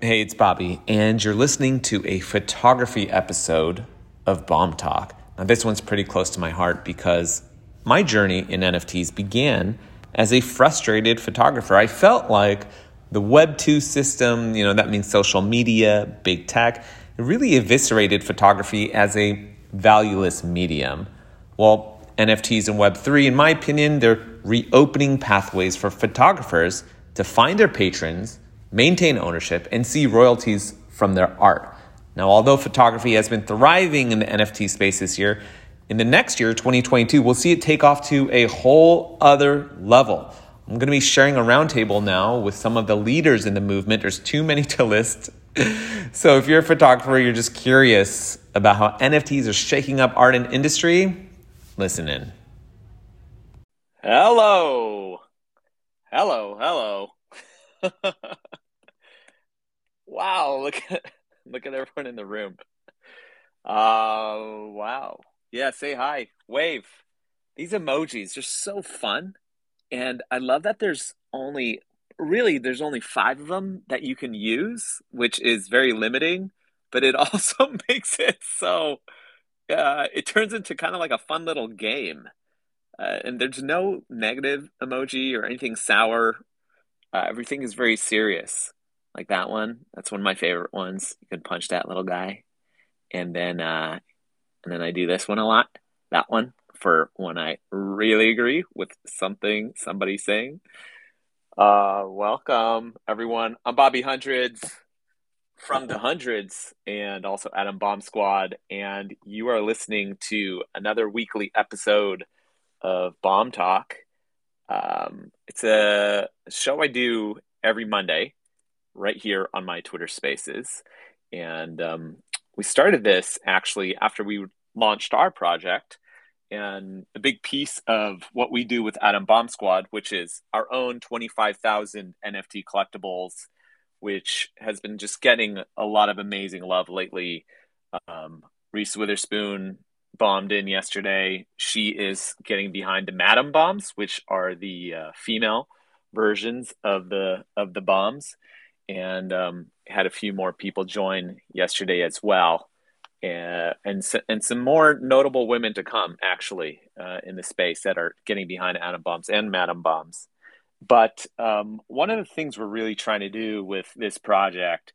Hey, it's Bobby, and you're listening to a photography episode of Bomb Talk. Now, this one's pretty close to my heart because my journey in NFTs began as a frustrated photographer. I felt like the Web 2 system, you know, that means social media, big tech, really eviscerated photography as a valueless medium. Well, NFTs and Web3, in my opinion, they're reopening pathways for photographers to find their patrons, maintain ownership, and see royalties from their art. Now, although photography has been thriving in the NFT space this year, in the next year, 2022, we'll see it take off to a whole other level. I'm going to be sharing a roundtable now with some of the leaders in the movement. There's too many to list. so if you're a photographer, you're just curious about how NFTs are shaking up art and industry, listen in. Hello. Hello, hello. wow, look at look at everyone in the room. Uh wow. Yeah, say hi. Wave. These emojis are so fun. And I love that there's only really there's only 5 of them that you can use, which is very limiting, but it also makes it so uh, it turns into kind of like a fun little game. Uh, and there's no negative emoji or anything sour. Uh, everything is very serious. Like that one, that's one of my favorite ones. You can punch that little guy, and then uh, and then I do this one a lot. That one for when I really agree with something somebody's saying. Uh, welcome everyone. I'm Bobby Hundreds from the Hundreds and also Adam Bomb Squad, and you are listening to another weekly episode of Bomb Talk. Um, it's a show I do every Monday right here on my Twitter Spaces, and um, we started this actually after we launched our project. And a big piece of what we do with Adam Bomb Squad, which is our own 25,000 NFT collectibles, which has been just getting a lot of amazing love lately. Um, Reese Witherspoon bombed in yesterday. She is getting behind the Madam bombs, which are the uh, female versions of the of the bombs, and um, had a few more people join yesterday as well. And and, and some more notable women to come actually uh, in the space that are getting behind Adam bombs and madam bombs. But um, one of the things we're really trying to do with this project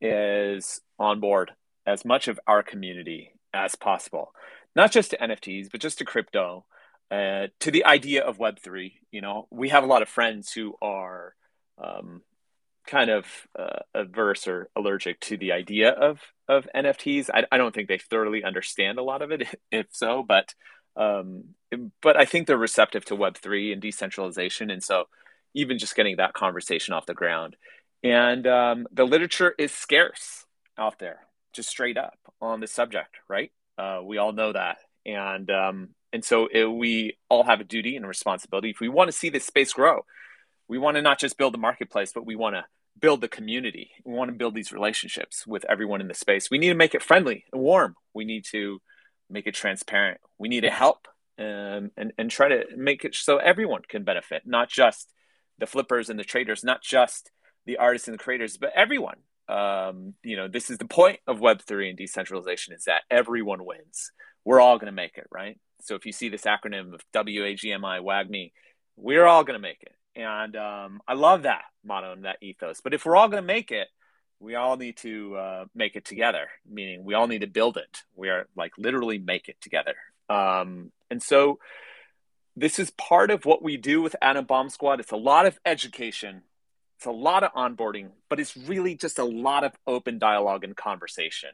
is onboard as much of our community as possible. Not just to nfts but just to crypto uh, to the idea of web3 you know we have a lot of friends who are um, kind of uh, averse or allergic to the idea of of NFTs. I, I, don't think they thoroughly understand a lot of it, if so, but um, but I think they're receptive to Web three and decentralization, and so even just getting that conversation off the ground. And um, the literature is scarce out there, just straight up on the subject, right? Uh, we all know that, and um, and so it, we all have a duty and a responsibility if we want to see this space grow we want to not just build the marketplace, but we want to build the community. We want to build these relationships with everyone in the space. We need to make it friendly and warm. We need to make it transparent. We need to help um, and, and try to make it so everyone can benefit, not just the flippers and the traders, not just the artists and the creators, but everyone. Um, you know, this is the point of Web3 and decentralization is that everyone wins. We're all going to make it, right? So if you see this acronym of WAGMI, WAGMI, we're all going to make it. And um, I love that motto and that ethos. But if we're all going to make it, we all need to uh, make it together, meaning we all need to build it. We are like literally make it together. Um, and so this is part of what we do with Adam Bomb Squad. It's a lot of education, it's a lot of onboarding, but it's really just a lot of open dialogue and conversation.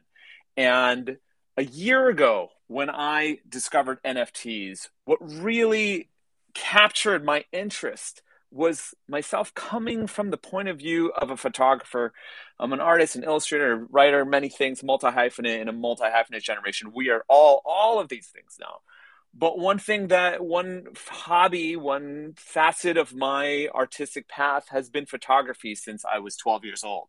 And a year ago, when I discovered NFTs, what really captured my interest was myself coming from the point of view of a photographer. I'm an artist, an illustrator, writer, many things, multi hyphenate in a multi hyphenate generation. We are all all of these things now. But one thing that one hobby, one facet of my artistic path has been photography since I was 12 years old.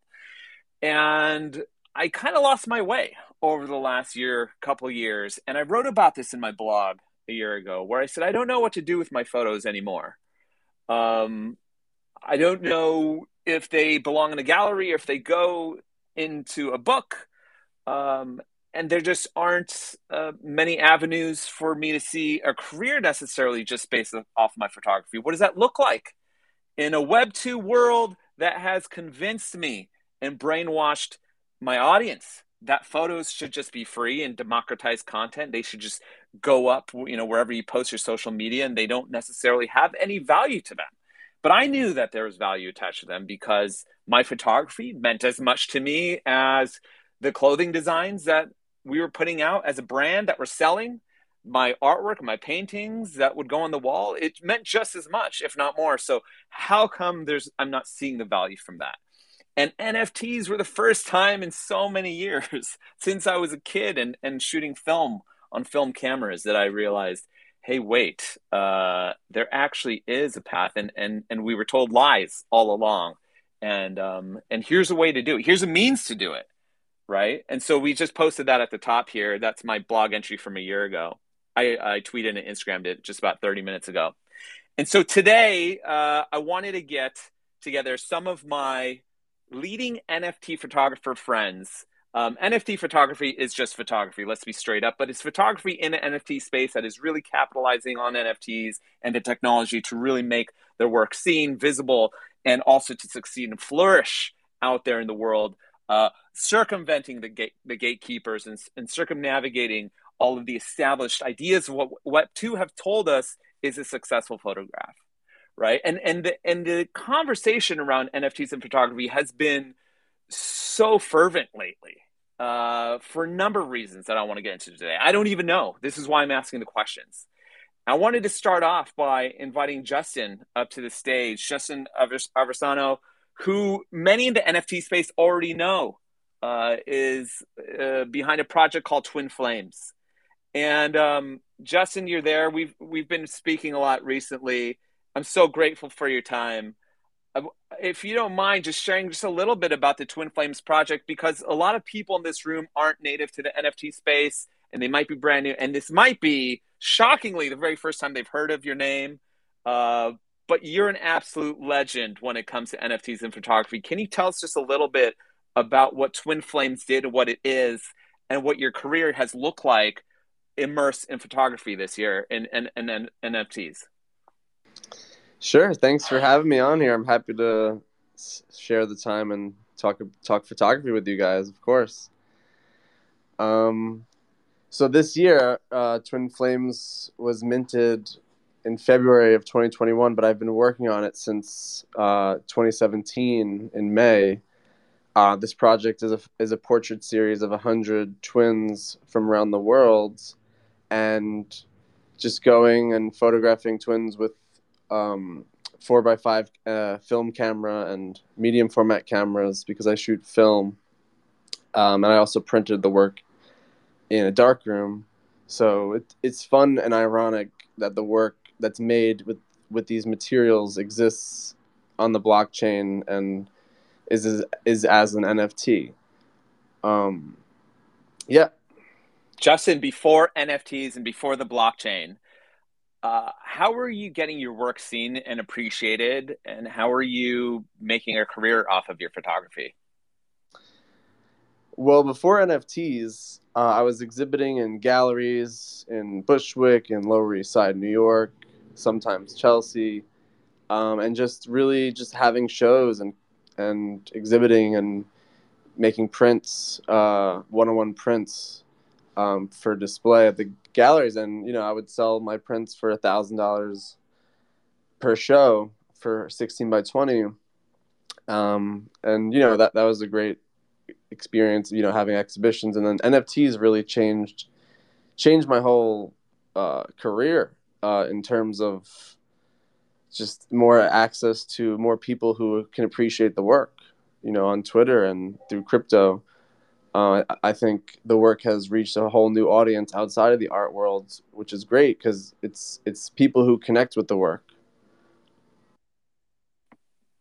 And I kind of lost my way over the last year, couple years. And I wrote about this in my blog a year ago where I said, I don't know what to do with my photos anymore. Um, I don't know if they belong in a gallery, or if they go into a book. Um, and there just aren't uh, many avenues for me to see a career necessarily just based off my photography. What does that look like in a Web 2 world that has convinced me and brainwashed my audience that photos should just be free and democratized content? They should just go up, you know, wherever you post your social media and they don't necessarily have any value to them. But I knew that there was value attached to them because my photography meant as much to me as the clothing designs that we were putting out as a brand that we're selling, my artwork, my paintings that would go on the wall, it meant just as much, if not more. So how come there's I'm not seeing the value from that? And NFTs were the first time in so many years since I was a kid and, and shooting film on film cameras that I realized, hey, wait, uh, there actually is a path, and and and we were told lies all along. And um, and here's a way to do it. Here's a means to do it right? And so we just posted that at the top here. That's my blog entry from a year ago. I, I tweeted and Instagrammed it just about 30 minutes ago. And so today, uh, I wanted to get together some of my leading NFT photographer friends. Um, NFT photography is just photography, let's be straight up, but it's photography in an NFT space that is really capitalizing on NFTs and the technology to really make their work seen, visible, and also to succeed and flourish out there in the world uh, circumventing the the gatekeepers and, and circumnavigating all of the established ideas. Of what what two have told us is a successful photograph right? And and the, and the conversation around nfts and photography has been so fervent lately uh, for a number of reasons that i want to get into today i don't even know this is why i'm asking the questions i wanted to start off by inviting justin up to the stage justin aversano who many in the NFT space already know uh, is uh, behind a project called Twin Flames. And um, Justin, you're there. We've we've been speaking a lot recently. I'm so grateful for your time. If you don't mind, just sharing just a little bit about the Twin Flames project, because a lot of people in this room aren't native to the NFT space, and they might be brand new, and this might be shockingly the very first time they've heard of your name. Uh, but you're an absolute legend when it comes to NFTs and photography. Can you tell us just a little bit about what Twin Flames did, and what it is, and what your career has looked like immersed in photography this year and and and NFTs? Sure. Thanks for having me on here. I'm happy to share the time and talk talk photography with you guys, of course. Um, so this year, uh, Twin Flames was minted in February of 2021, but I've been working on it since uh, 2017 in May. Uh, this project is a, is a portrait series of 100 twins from around the world and just going and photographing twins with um, four by five uh, film camera and medium format cameras because I shoot film. Um, and I also printed the work in a dark room. So it, it's fun and ironic that the work that's made with with these materials exists on the blockchain and is is, is as an NFT. Um, yeah. Justin, before NFTs and before the blockchain, uh, how are you getting your work seen and appreciated, and how are you making a career off of your photography? Well, before NFTs, uh, I was exhibiting in galleries in Bushwick and Lower East Side, New York, sometimes Chelsea, um, and just really just having shows and and exhibiting and making prints, uh, one-on-one prints um, for display at the galleries. And you know, I would sell my prints for a thousand dollars per show for sixteen by twenty. Um, and you know that that was a great experience. You know, having exhibitions, and then NFTs really changed changed my whole uh, career uh, in terms of just more access to more people who can appreciate the work, you know, on Twitter and through crypto. Uh, I think the work has reached a whole new audience outside of the art world, which is great because it's it's people who connect with the work.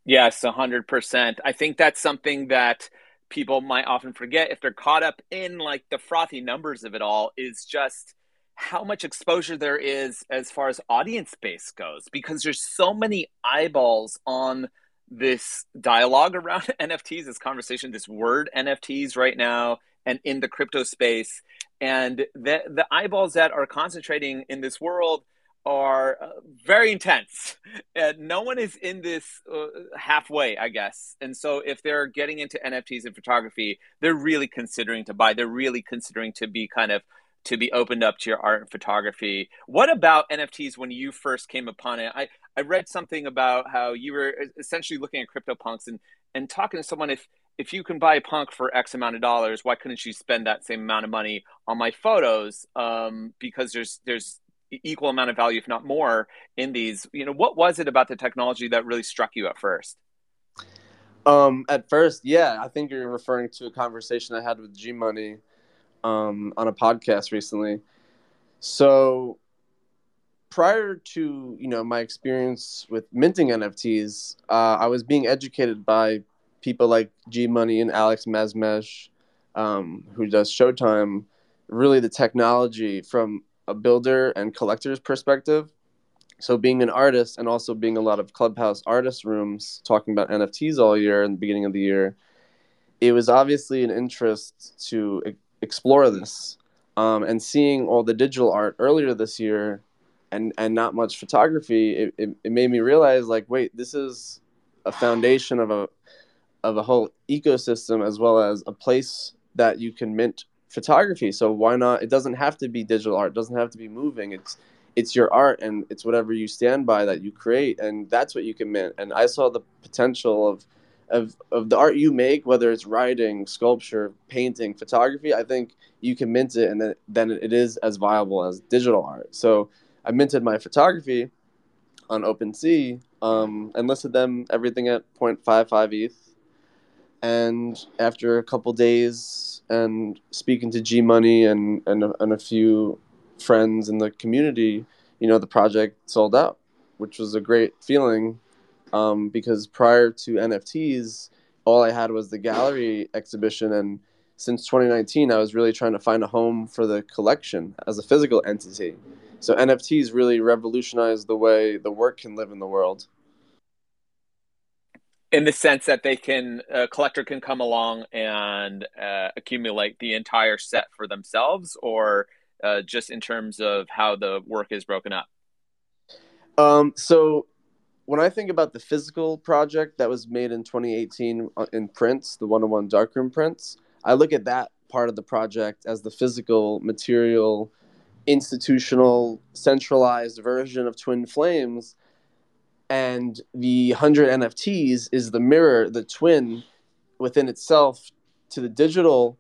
Yes, hundred percent. I think that's something that people might often forget if they're caught up in like the frothy numbers of it all. Is just how much exposure there is as far as audience base goes because there's so many eyeballs on this dialogue around NFTs, this conversation, this word NFTs right now, and in the crypto space. And the, the eyeballs that are concentrating in this world are uh, very intense. And no one is in this uh, halfway, I guess. And so if they're getting into NFTs and photography, they're really considering to buy. They're really considering to be kind of to be opened up to your art and photography. What about NFTs when you first came upon it? I, I read something about how you were essentially looking at CryptoPunks and, and talking to someone if if you can buy a punk for X amount of dollars, why couldn't you spend that same amount of money on my photos? Um, because there's there's equal amount of value, if not more, in these. You know, what was it about the technology that really struck you at first? Um, at first, yeah, I think you're referring to a conversation I had with G Money um, on a podcast recently. So prior to you know my experience with minting NFTs, uh, I was being educated by people like G Money and Alex Masmej, um, who does Showtime. Really, the technology from a builder and collector's perspective. So, being an artist and also being a lot of clubhouse artist rooms talking about NFTs all year in the beginning of the year, it was obviously an interest to explore this. Um, and seeing all the digital art earlier this year and, and not much photography, it, it, it made me realize like, wait, this is a foundation of a, of a whole ecosystem as well as a place that you can mint photography. So why not? It doesn't have to be digital art. It doesn't have to be moving. It's it's your art and it's whatever you stand by that you create, and that's what you can mint. And I saw the potential of of, of the art you make, whether it's writing, sculpture, painting, photography, I think you can mint it and then, then it is as viable as digital art. So I minted my photography on OpenSea um, and listed them everything at 0.55 ETH. And after a couple days and speaking to G Money and, and, and a few friends in the community, you know, the project sold out, which was a great feeling um, because prior to NFTs, all I had was the gallery exhibition, and since 2019, I was really trying to find a home for the collection as a physical entity. So NFTs really revolutionized the way the work can live in the world. In the sense that they can, a collector can come along and uh, accumulate the entire set for themselves, or uh, just in terms of how the work is broken up. Um, so when I think about the physical project that was made in 2018 uh, in prints, the one-on-one darkroom prints, I look at that part of the project as the physical, material, institutional, centralized version of Twin Flames. And the 100 NFTs is the mirror, the twin within itself to the digital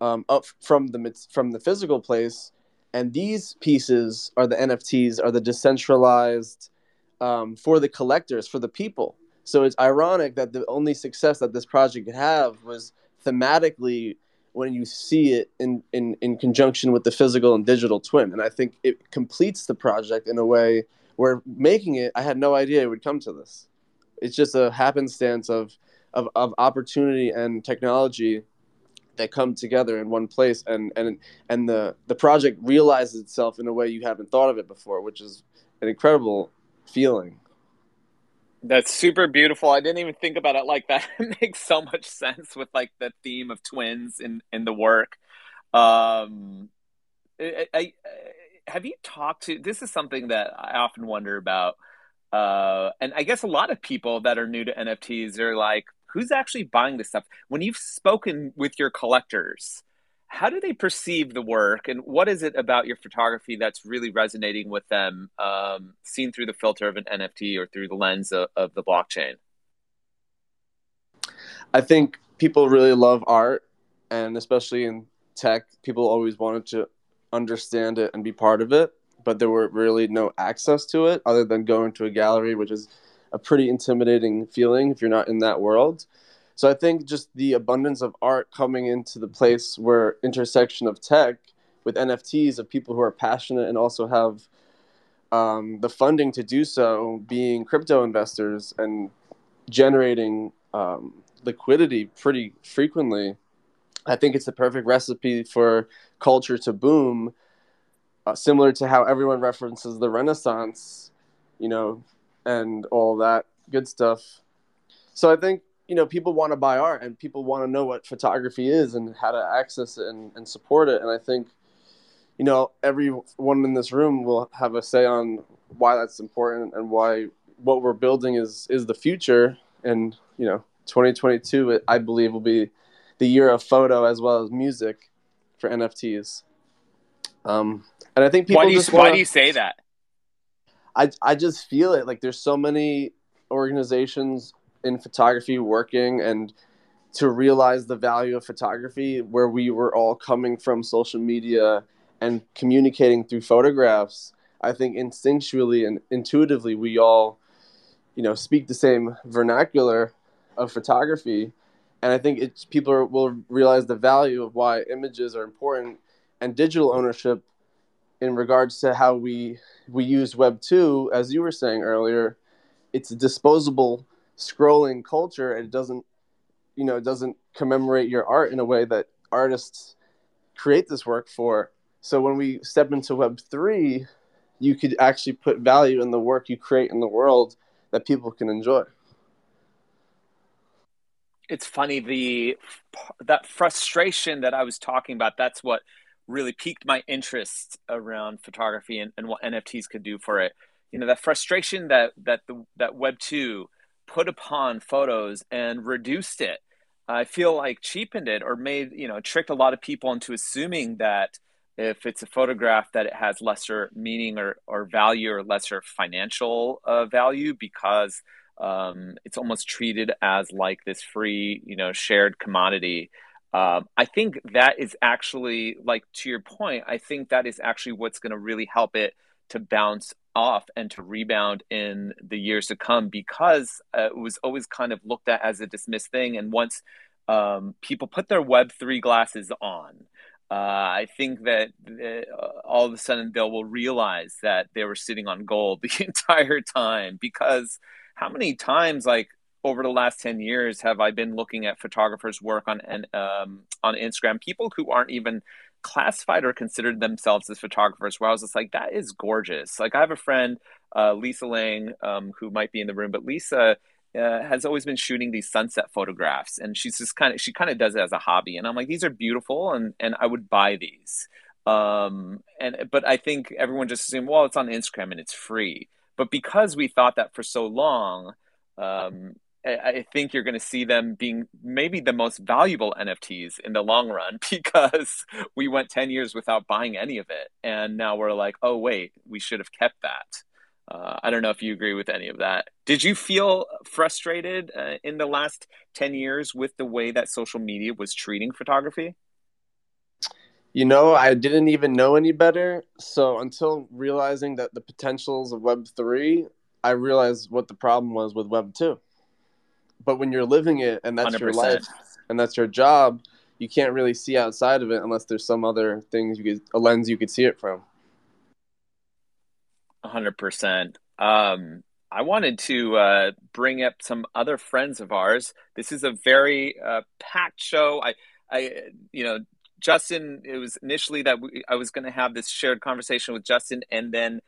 um, up from the from the physical place. And these pieces are the NFTs, are the decentralized, um, for the collectors, for the people. So it's ironic that the only success that this project could have was thematically when you see it in, in, in conjunction with the physical and digital twin. And I think it completes the project in a way where making it, I had no idea it would come to this. It's just a happenstance of, of, of opportunity and technology that come together in one place and, and, and the, the project realizes itself in a way you haven't thought of it before, which is an incredible feeling. That's super beautiful. I didn't even think about it like that. It makes so much sense with like the theme of twins in in the work. Um, I, I, have you talked to? This is something that I often wonder about. Uh, and I guess a lot of people that are new to NFTs are like, who's actually buying this stuff? When you've spoken with your collectors, how do they perceive the work and what is it about your photography that's really resonating with them um, seen through the filter of an nft or through the lens of, of the blockchain? I think people really love art and especially in tech people always wanted to understand it and be part of it but there were really no access to it other than going to a gallery which is a pretty intimidating feeling if you're not in that world so I think just the abundance of art coming into the place where intersection of tech with NFTs of people who are passionate and also have um, the funding to do so, being crypto investors and generating um, liquidity pretty frequently. I think it's the perfect recipe for culture to boom, uh, similar to how everyone references the Renaissance, you know, and all that good stuff so I think you know people want to buy art and people want to know what photography is and how to access it and, and support it. And I think you know everyone in this room will have a say on why that's important and why what we're building is is the future. And you know, 2022, I believe, will be the year of photo as well as music for NFTs. Um, and I think people. Why do you, just wanna, why do you say that? I I just feel it. Like there's so many organizations in photography working and to realize the value of photography where we were all coming from social media and communicating through photographs i think instinctually and intuitively we all you know speak the same vernacular of photography. And i think it's people are, will realize the value of why images are important and digital ownership in regards to how we we use web 2 as you were saying earlier it's a disposable scrolling culture and it doesn't you know it doesn't commemorate your art in a way that artists create this work for. So when we step into web 3 you could actually put value in the work you create in the world that people can enjoy. It's funny the that frustration that i was talking about that's what really piqued my interest around photography and, and what nfts could do for it. You know that frustration that that the that web 2 put upon photos and reduced it. I feel like cheapened it or made, you know, tricked a lot of people into assuming that if it's a photograph that it has lesser meaning or, or value or lesser financial uh, value because um, it's almost treated as like this free, you know, shared commodity. Um, I think that is actually, like to your point, I think that is actually what's going to really help it to bounce off and to rebound in the years to come because uh, it was always kind of looked at as a dismissed thing. And once um, people put their Web3 glasses on, uh, I think that uh, all of a sudden they will realize that they were sitting on gold the entire time because how many times, like, over the last 10 years have I been looking at photographers' work on um, on Instagram, people who aren't even classified or considered themselves as photographers where I was just like, that is gorgeous. Like I have a friend, uh, Lisa Lang, um, who might be in the room, but Lisa uh, has always been shooting these sunset photographs and she's just kind of, she kind of does it as a hobby. And I'm like, these are beautiful and, and I would buy these. Um, and, but I think everyone just assumed, well, it's on Instagram and it's free. But because we thought that for so long, um, I think you're going to see them being maybe the most valuable NFTs in the long run because we went 10 years without buying any of it. And now we're like, oh, wait, we should have kept that. Uh, I don't know if you agree with any of that. Did you feel frustrated uh, in the last 10 years with the way that social media was treating photography? You know, I didn't even know any better. So until realizing that the potentials of Web3, I realized what the problem was with Web2 but when you're living it and that's 100%. your life and that's your job, you can't really see outside of it unless there's some other things you could a lens you could see it from. hundred percent. Um, I wanted to uh, bring up some other friends of ours. This is a very uh, packed show. I, I, you know, Justin. It was initially that we, I was going to have this shared conversation with Justin, and then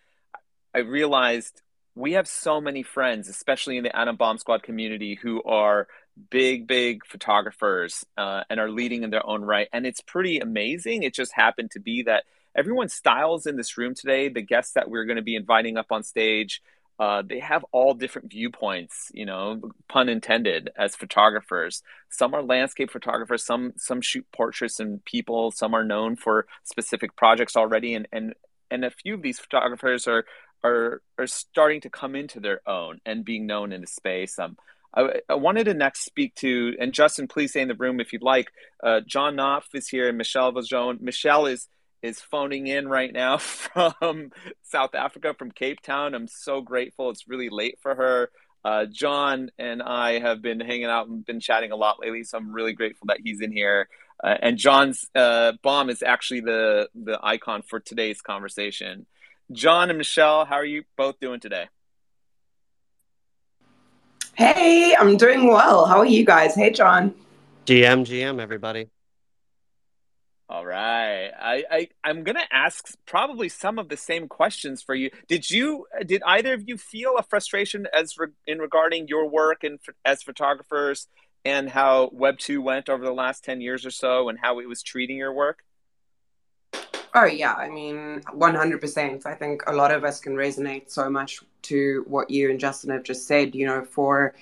I realized we have so many friends, especially in the Adam Bomb Squad community, who are big, big photographers uh, and are leading in their own right. And it's pretty amazing. It just happened to be that everyone's styles in this room today, the guests that we're going to be inviting up on stage, uh, they have all different viewpoints, you know, pun intended, as photographers. Some are landscape photographers, some some shoot portraits and people, some are known for specific projects already, and and and a few of these photographers are are are starting to come into their own and being known in the space. Um, I, I, wanted to next speak to, and Justin, please stay in the room if you'd like. Uh, John Knopf is here, and Michelle Viljoen. Michelle is is phoning in right now from South Africa, from Cape Town. I'm so grateful. It's really late for her. Uh, John and I have been hanging out and been chatting a lot lately, so I'm really grateful that he's in here. Uh, and John's uh, bomb is actually the the icon for today's conversation. John and Michelle, how are you both doing today? Hey, I'm doing well. How are you guys? Hey, John. GM, GM, everybody. All right. I, I I'm gonna ask probably some of the same questions for you. Did you did either of you feel a frustration as re, in regarding your work and as photographers and how Web two went over the last ten years or so and how it was treating your work? Oh yeah, I mean, one hundred percent. I think a lot of us can resonate so much to what you and Justin have just said. You know, for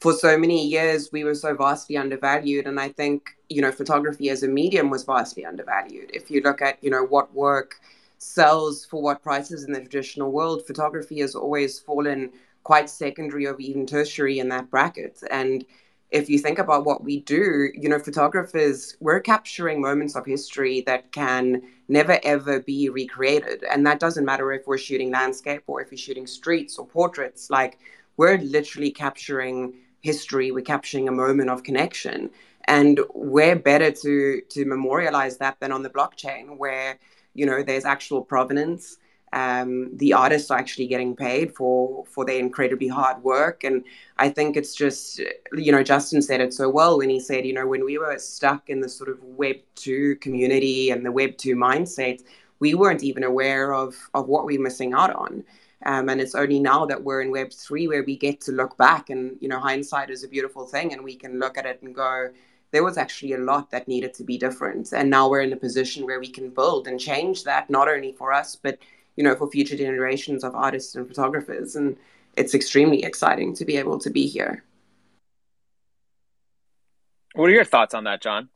for so many years we were so vastly undervalued and i think you know photography as a medium was vastly undervalued if you look at you know what work sells for what prices in the traditional world photography has always fallen quite secondary or even tertiary in that bracket and if you think about what we do you know photographers we're capturing moments of history that can never ever be recreated. And that doesn't matter if we're shooting landscape or if you're shooting streets or portraits. Like we're literally capturing history. We're capturing a moment of connection. And where better to to memorialize that than on the blockchain where you know there's actual provenance um, the artists are actually getting paid for for their incredibly hard work. And i think it's just you know justin said it so well when he said you know when we were stuck in the sort of web 2 community and the web 2 mindset we weren't even aware of of what we we're missing out on. Um, and it's only now that we're in Web three where we get to look back, and you know, hindsight is a beautiful thing, and we can look at it and go, there was actually a lot that needed to be different, and now we're in a position where we can build and change that, not only for us, but you know, for future generations of artists and photographers, and it's extremely exciting to be able to be here. What are your thoughts on that, John?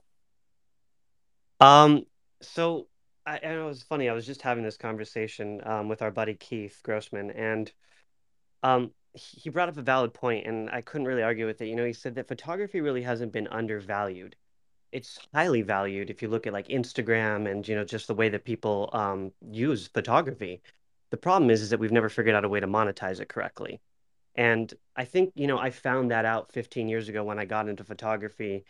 Um, so I, I know it was funny. I was just having this conversation um, with our buddy Keith Grossman, and um, he brought up a valid point, and I couldn't really argue with it. You know, he said that photography really hasn't been undervalued. It's highly valued if you look at like Instagram and you know just the way that people um, use photography. The problem is, is that we've never figured out a way to monetize it correctly. And I think, you know, I found that out 15 years ago when I got into photography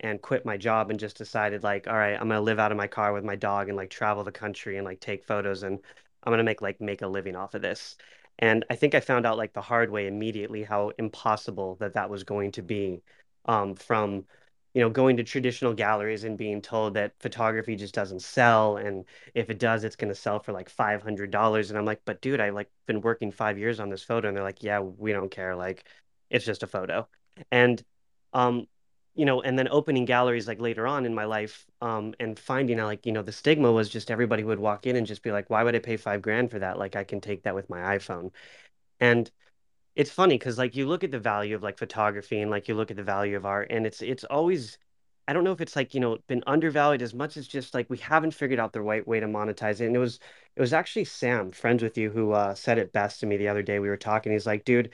and quit my job and just decided like all right i'm gonna live out of my car with my dog and like travel the country and like take photos and i'm gonna make like make a living off of this and i think i found out like the hard way immediately how impossible that that was going to be um, from you know going to traditional galleries and being told that photography just doesn't sell and if it does it's going to sell for like $500 and i'm like but dude i like been working five years on this photo and they're like yeah we don't care like it's just a photo and um you know, and then opening galleries like later on in my life, um, and finding out like, you know, the stigma was just everybody would walk in and just be like, why would I pay five grand for that? Like I can take that with my iPhone. And it's funny because like you look at the value of like photography and like you look at the value of art and it's it's always I don't know if it's like, you know, been undervalued as much as just like we haven't figured out the right way to monetize it. And it was it was actually Sam, friends with you, who uh, said it best to me the other day. We were talking. He's like, dude,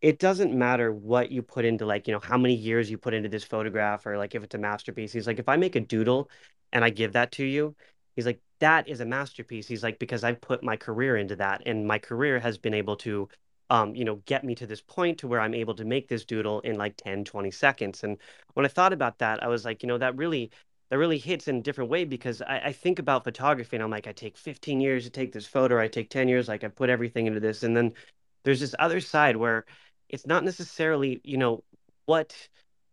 it doesn't matter what you put into like you know how many years you put into this photograph or like if it's a masterpiece he's like if i make a doodle and i give that to you he's like that is a masterpiece he's like because i've put my career into that and my career has been able to um, you know get me to this point to where i'm able to make this doodle in like 10 20 seconds. And when i thought about that i was like you know that really that really hits in a different way because I, I think about photography and i'm like i take 15 years to take this photo i take 10 years like i put everything into this. And then there's this other side where it's not necessarily you know what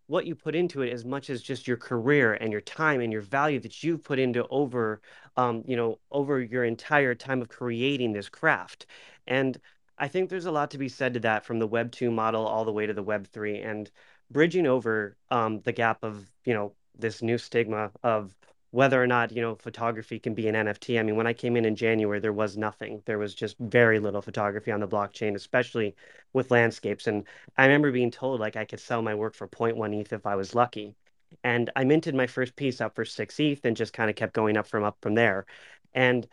what you put into it as much as just your career and your time and your value that you've put into over um, you know over your entire time of creating this craft. And i think there's a lot to be said to that from the web 2 model all the way to the web 3 and bridging over um, the gap of you know this new stigma of whether or not you know photography can be an nft i mean when i came in in january there was nothing. There was just very little photography on the blockchain especially with landscapes. And i remember being told like i could sell my work for 0.1 eth if i was lucky. And i minted my first piece up for 6 eth and just kind of kept going up from up from there. And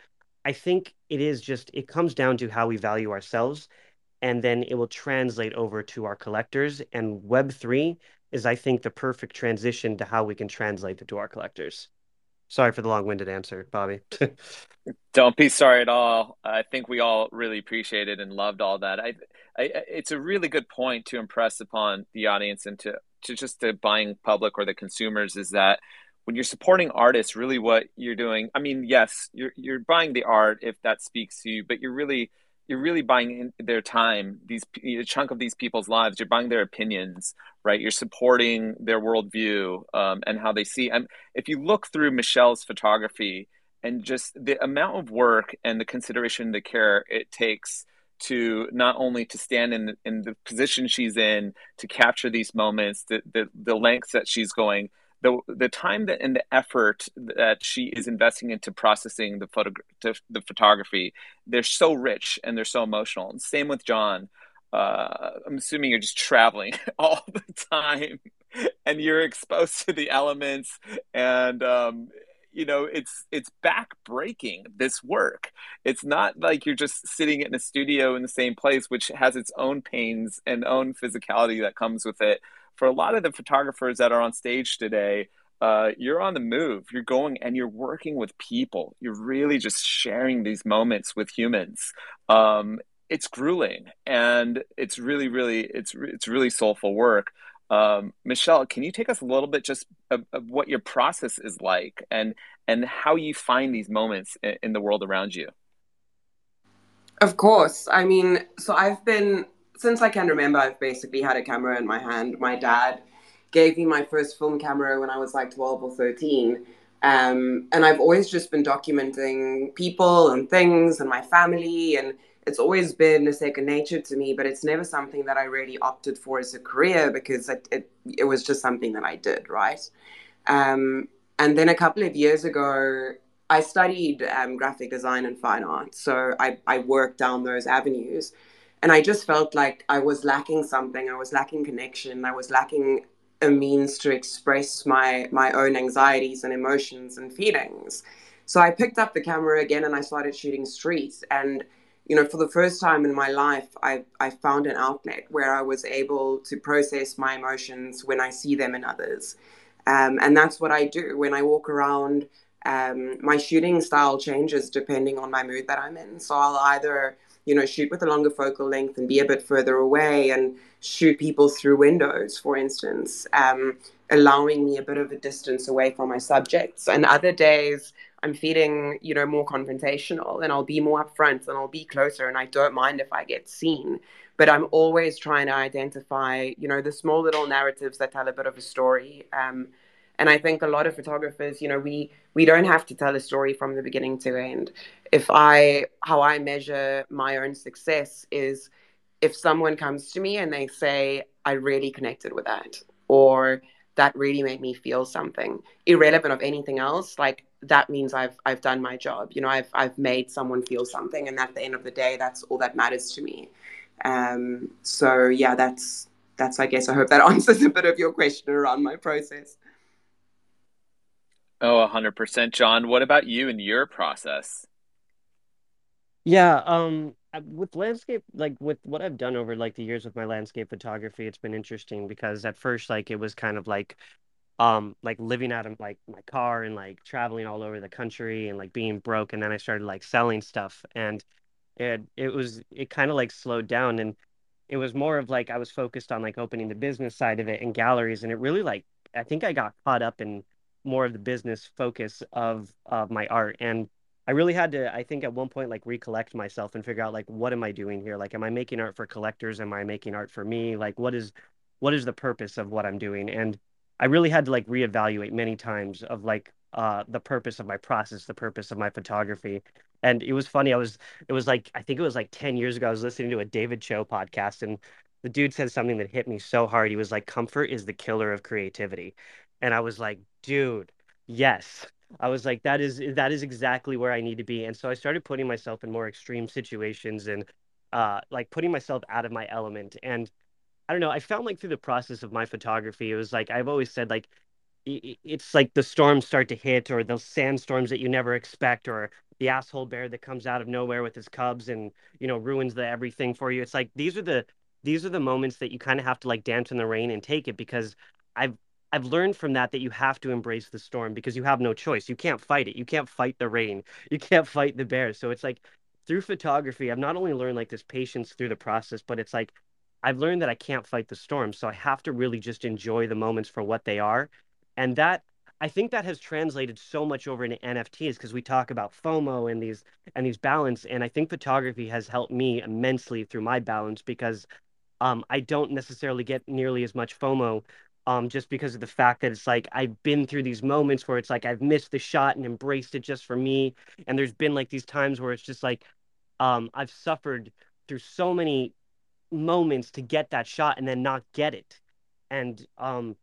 i think it is just it comes down to how we value ourselves and then it will translate over to our collectors and web3 is i think the perfect transition to how we can translate it to our collectors Sorry for the long-winded answer, Bobby. Don't be sorry at all. I think we all really appreciated and loved all that. I, I, it's a really good point to impress upon the audience and to, to just the buying public or the consumers is that when you're supporting artists, really what you're doing. I mean, yes, you're you're buying the art if that speaks to you, but you're really you're really buying their time, these a chunk of these people's lives. You're buying their opinions, right? You're supporting their worldview um, and how they see. And if you look through Michelle's photography and just the amount of work and the consideration, the care it takes to not only to stand in in the position she's in to capture these moments, the the, the lengths that she's going, the the time that and the effort that she is investing into processing the photo the photography, they're so rich and they're so emotional. And same with John. Uh, I'm assuming you're just traveling all the time and you're exposed to the elements. And um, you know it's it's back-breaking this work. It's not like you're just sitting in a studio in the same place which has its own pains and own physicality that comes with it for a lot of the photographers that are on stage today uh, you're on the move. You're going and you're working with people. You're really just sharing these moments with humans. Um, it's grueling and it's really really it's it's really soulful work. Um, michelle can you take us a little bit just of, of, what your process is like and and how you find these moments in, in the world around you? Of course. I mean so i've been since i can remember i've basically had a camera in my hand my dad gave me my first film camera when i was like 12 or 13 um, and i've always just been documenting people and things and my family and it's always been a second nature to me, but it's never something that I really opted for as a career because it, it, it was just something that I did, right? Um, and then a couple of years ago, I studied um, graphic design and fine art. So I, I worked down those avenues. And I just felt like I was lacking something. I was lacking connection. I was lacking a means to express my, my own anxieties and emotions and feelings. So I picked up the camera again and I started shooting streets. And you know, for the first time in my life, I, I found an outlet where I was able to process my emotions when I see them in others. Um, and that's what I do when I walk around. Um, my shooting style changes depending on my mood that I'm in. So I'll either, you know, shoot with a longer focal length and be a bit further away and shoot people through windows, for instance, um, allowing me a bit of a distance away from my subjects. And other days, I'm feeling, you know, more confrontational and I'll be more upfront and I'll be closer and I don't mind if I get seen. But I'm always trying to identify, you know, the small little narratives that tell a bit of a story. Um, and I think a lot of photographers, you know, we we don't have to tell a story from the beginning to end. If I how I measure my own success is if someone comes to me and they say, I really connected with that, or that really made me feel something, irrelevant of anything else, like that means I've I've done my job. You know, I've I've made someone feel something, and at the end of the day, that's all that matters to me. Um, so yeah, that's that's I guess I hope that answers a bit of your question around my process. Oh, hundred percent, John. What about you and your process? Yeah, um, with landscape, like with what I've done over like the years with my landscape photography, it's been interesting because at first, like it was kind of like um like living out of like my car and like traveling all over the country and like being broke and then I started like selling stuff and it it was it kind of like slowed down and it was more of like I was focused on like opening the business side of it and galleries and it really like I think I got caught up in more of the business focus of of my art and I really had to I think at one point like recollect myself and figure out like what am I doing here like am I making art for collectors am I making art for me like what is what is the purpose of what I'm doing and I really had to like reevaluate many times of like uh, the purpose of my process, the purpose of my photography. And it was funny. I was, it was like, I think it was like 10 years ago, I was listening to a David Choe podcast and the dude said something that hit me so hard. He was like, comfort is the killer of creativity. And I was like, dude, yes. I was like, that is, that is exactly where I need to be. And so I started putting myself in more extreme situations and uh, like putting myself out of my element. And I don't know. I found like through the process of my photography, it was like I've always said like it's like the storms start to hit or those sandstorms that you never expect or the asshole bear that comes out of nowhere with his cubs and you know ruins the everything for you it's like these are the these are the moments that you kind of have to like dance in the rain and take it because i've i've learned from that that you have to embrace the storm because you have no choice you can't fight it you can't fight the rain you can't fight the bears. so it's like through photography i've not only learned like this patience through the process but it's like I've learned that I can't fight the storm. So I have to really just enjoy the moments for what they are. And that I think that has translated so much over into NFTs because we talk about FOMO and these and these balance. And I think photography has helped me immensely through my balance because um, I don't necessarily get nearly as much FOMO um, just because of the fact that it's like I've been through these moments where it's like I've missed the shot and embraced it just for me. And there's been like these times where it's just like um, I've suffered through so many moments to get that shot and then not get it. And um,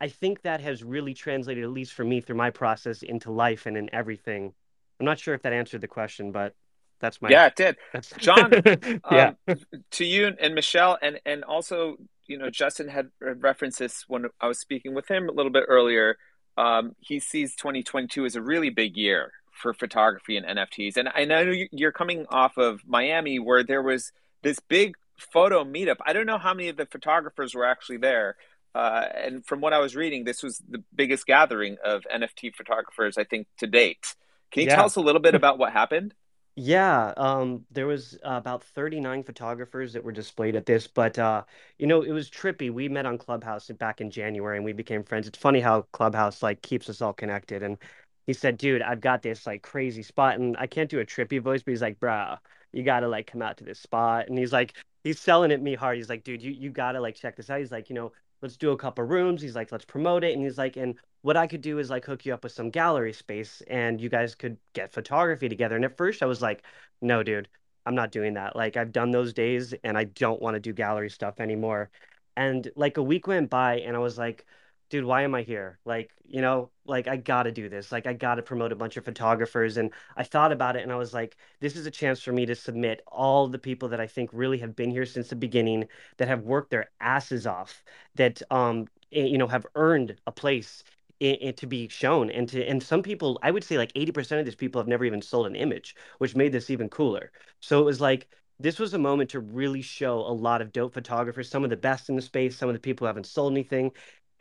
I think that has really translated, at least for me, through my process into life and in everything. I'm not sure if that answered the question, but that's my yeah, it did. John, yeah, um, to you and Michelle, and and also you know Justin had referenced this when I was speaking with him a little bit earlier. Um, he sees 2022 as a really big year for photography and NFTs, and I know you're coming off of Miami where there was this big photo meetup. I don't know how many of the photographers were actually there. Uh, and from what I was reading, this was the biggest gathering of NFT photographers, I think, to date. Can you yeah. tell us a little bit about what happened? Yeah, um, there was uh, about 39 photographers that were displayed at this, but uh, you know, it was trippy. We met on Clubhouse back in January and we became friends. It's funny how Clubhouse like keeps us all connected. And he said, "Dude, I've got this like crazy spot." And I can't do a trippy voice, but he's like, "Bro, you gotta like come out to this spot." And he's like, he's selling it me hard. He's like, "Dude, you you gotta like check this out." He's like, you know, let's do a couple rooms. He's like, let's promote it. And he's like, and what I could do is like hook you up with some gallery space and you guys could get photography together. And at first I was like, no, dude, I'm not doing that. Like I've done those days and I don't want to do gallery stuff anymore. And like a week went by and I was like, dude, why am I here? Like, you know, like I got to do this. Like I got to promote a bunch of photographers and I thought about it and I was like, this is a chance for me to submit all the people that I think really have been here since the beginning that have worked their asses off that um eh, you know have earned a place in, in, to be shown and to and some people i would say like 80% of these people have never even sold an image which made this even cooler so it was like this was a moment to really show a lot of dope photographers some of the best in the space some of the people who haven't sold anything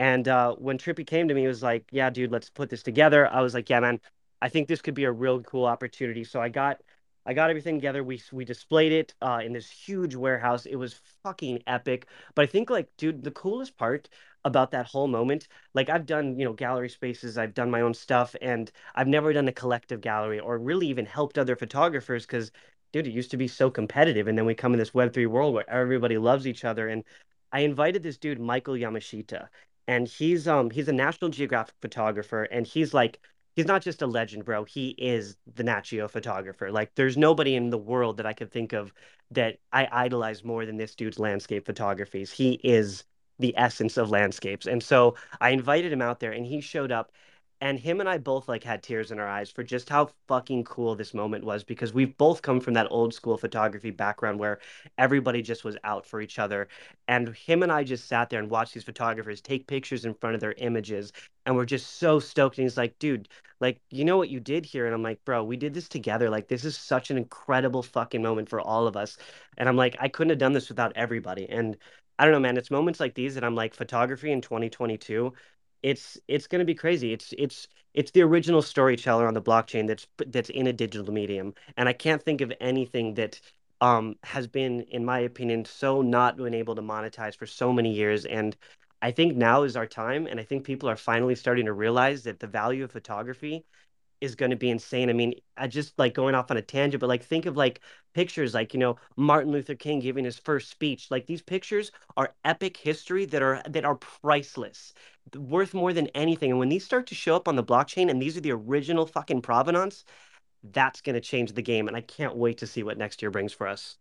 and uh, when trippy came to me he was like yeah dude let's put this together i was like yeah man i think this could be a real cool opportunity so i got I got everything together. We we displayed it uh, in this huge warehouse. It was fucking epic. But I think like, dude, the coolest part about that whole moment. Like I've done, you know, gallery spaces, I've done my own stuff, and I've never done a collective gallery or really even helped other photographers because, dude, it used to be so competitive. And then we come in this Web3 world where everybody loves each other. And I invited this dude, Michael Yamashita, and he's um he's a National Geographic photographer, and he's like he's not just a legend, bro. He is the Nat Geo photographer. Like, there's nobody in the world that I could think of that I idolize more than this dude's landscape photographies. He is the essence of landscapes. And so I invited him out there and he showed up and him and I both like had tears in our eyes for just how fucking cool this moment was because we've both come from that old school photography background where everybody just was out for each other and him and I just sat there and watched these photographers take pictures in front of their images and we're just so stoked and he's like dude like you know what you did here and I'm like bro we did this together like this is such an incredible fucking moment for all of us and I'm like I couldn't have done this without everybody and I don't know, man. It's moments like these that I'm like, photography in 2022. It's it's gonna be crazy. It's it's it's the original storyteller on the blockchain that's that's in a digital medium, and I can't think of anything that um has been, in my opinion, so not been able to monetize for so many years. And I think now is our time, and I think people are finally starting to realize that the value of photography is going to be insane. I mean, I just like going off on a tangent, but like think of like pictures like, you know, Martin Luther King giving his first speech. Like these pictures are epic history that are that are priceless, worth more than anything. And when these start to show up on the blockchain and these are the original fucking provenance, that's going to change the game and I can't wait to see what next year brings for us.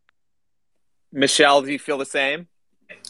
Michelle, do you feel the same?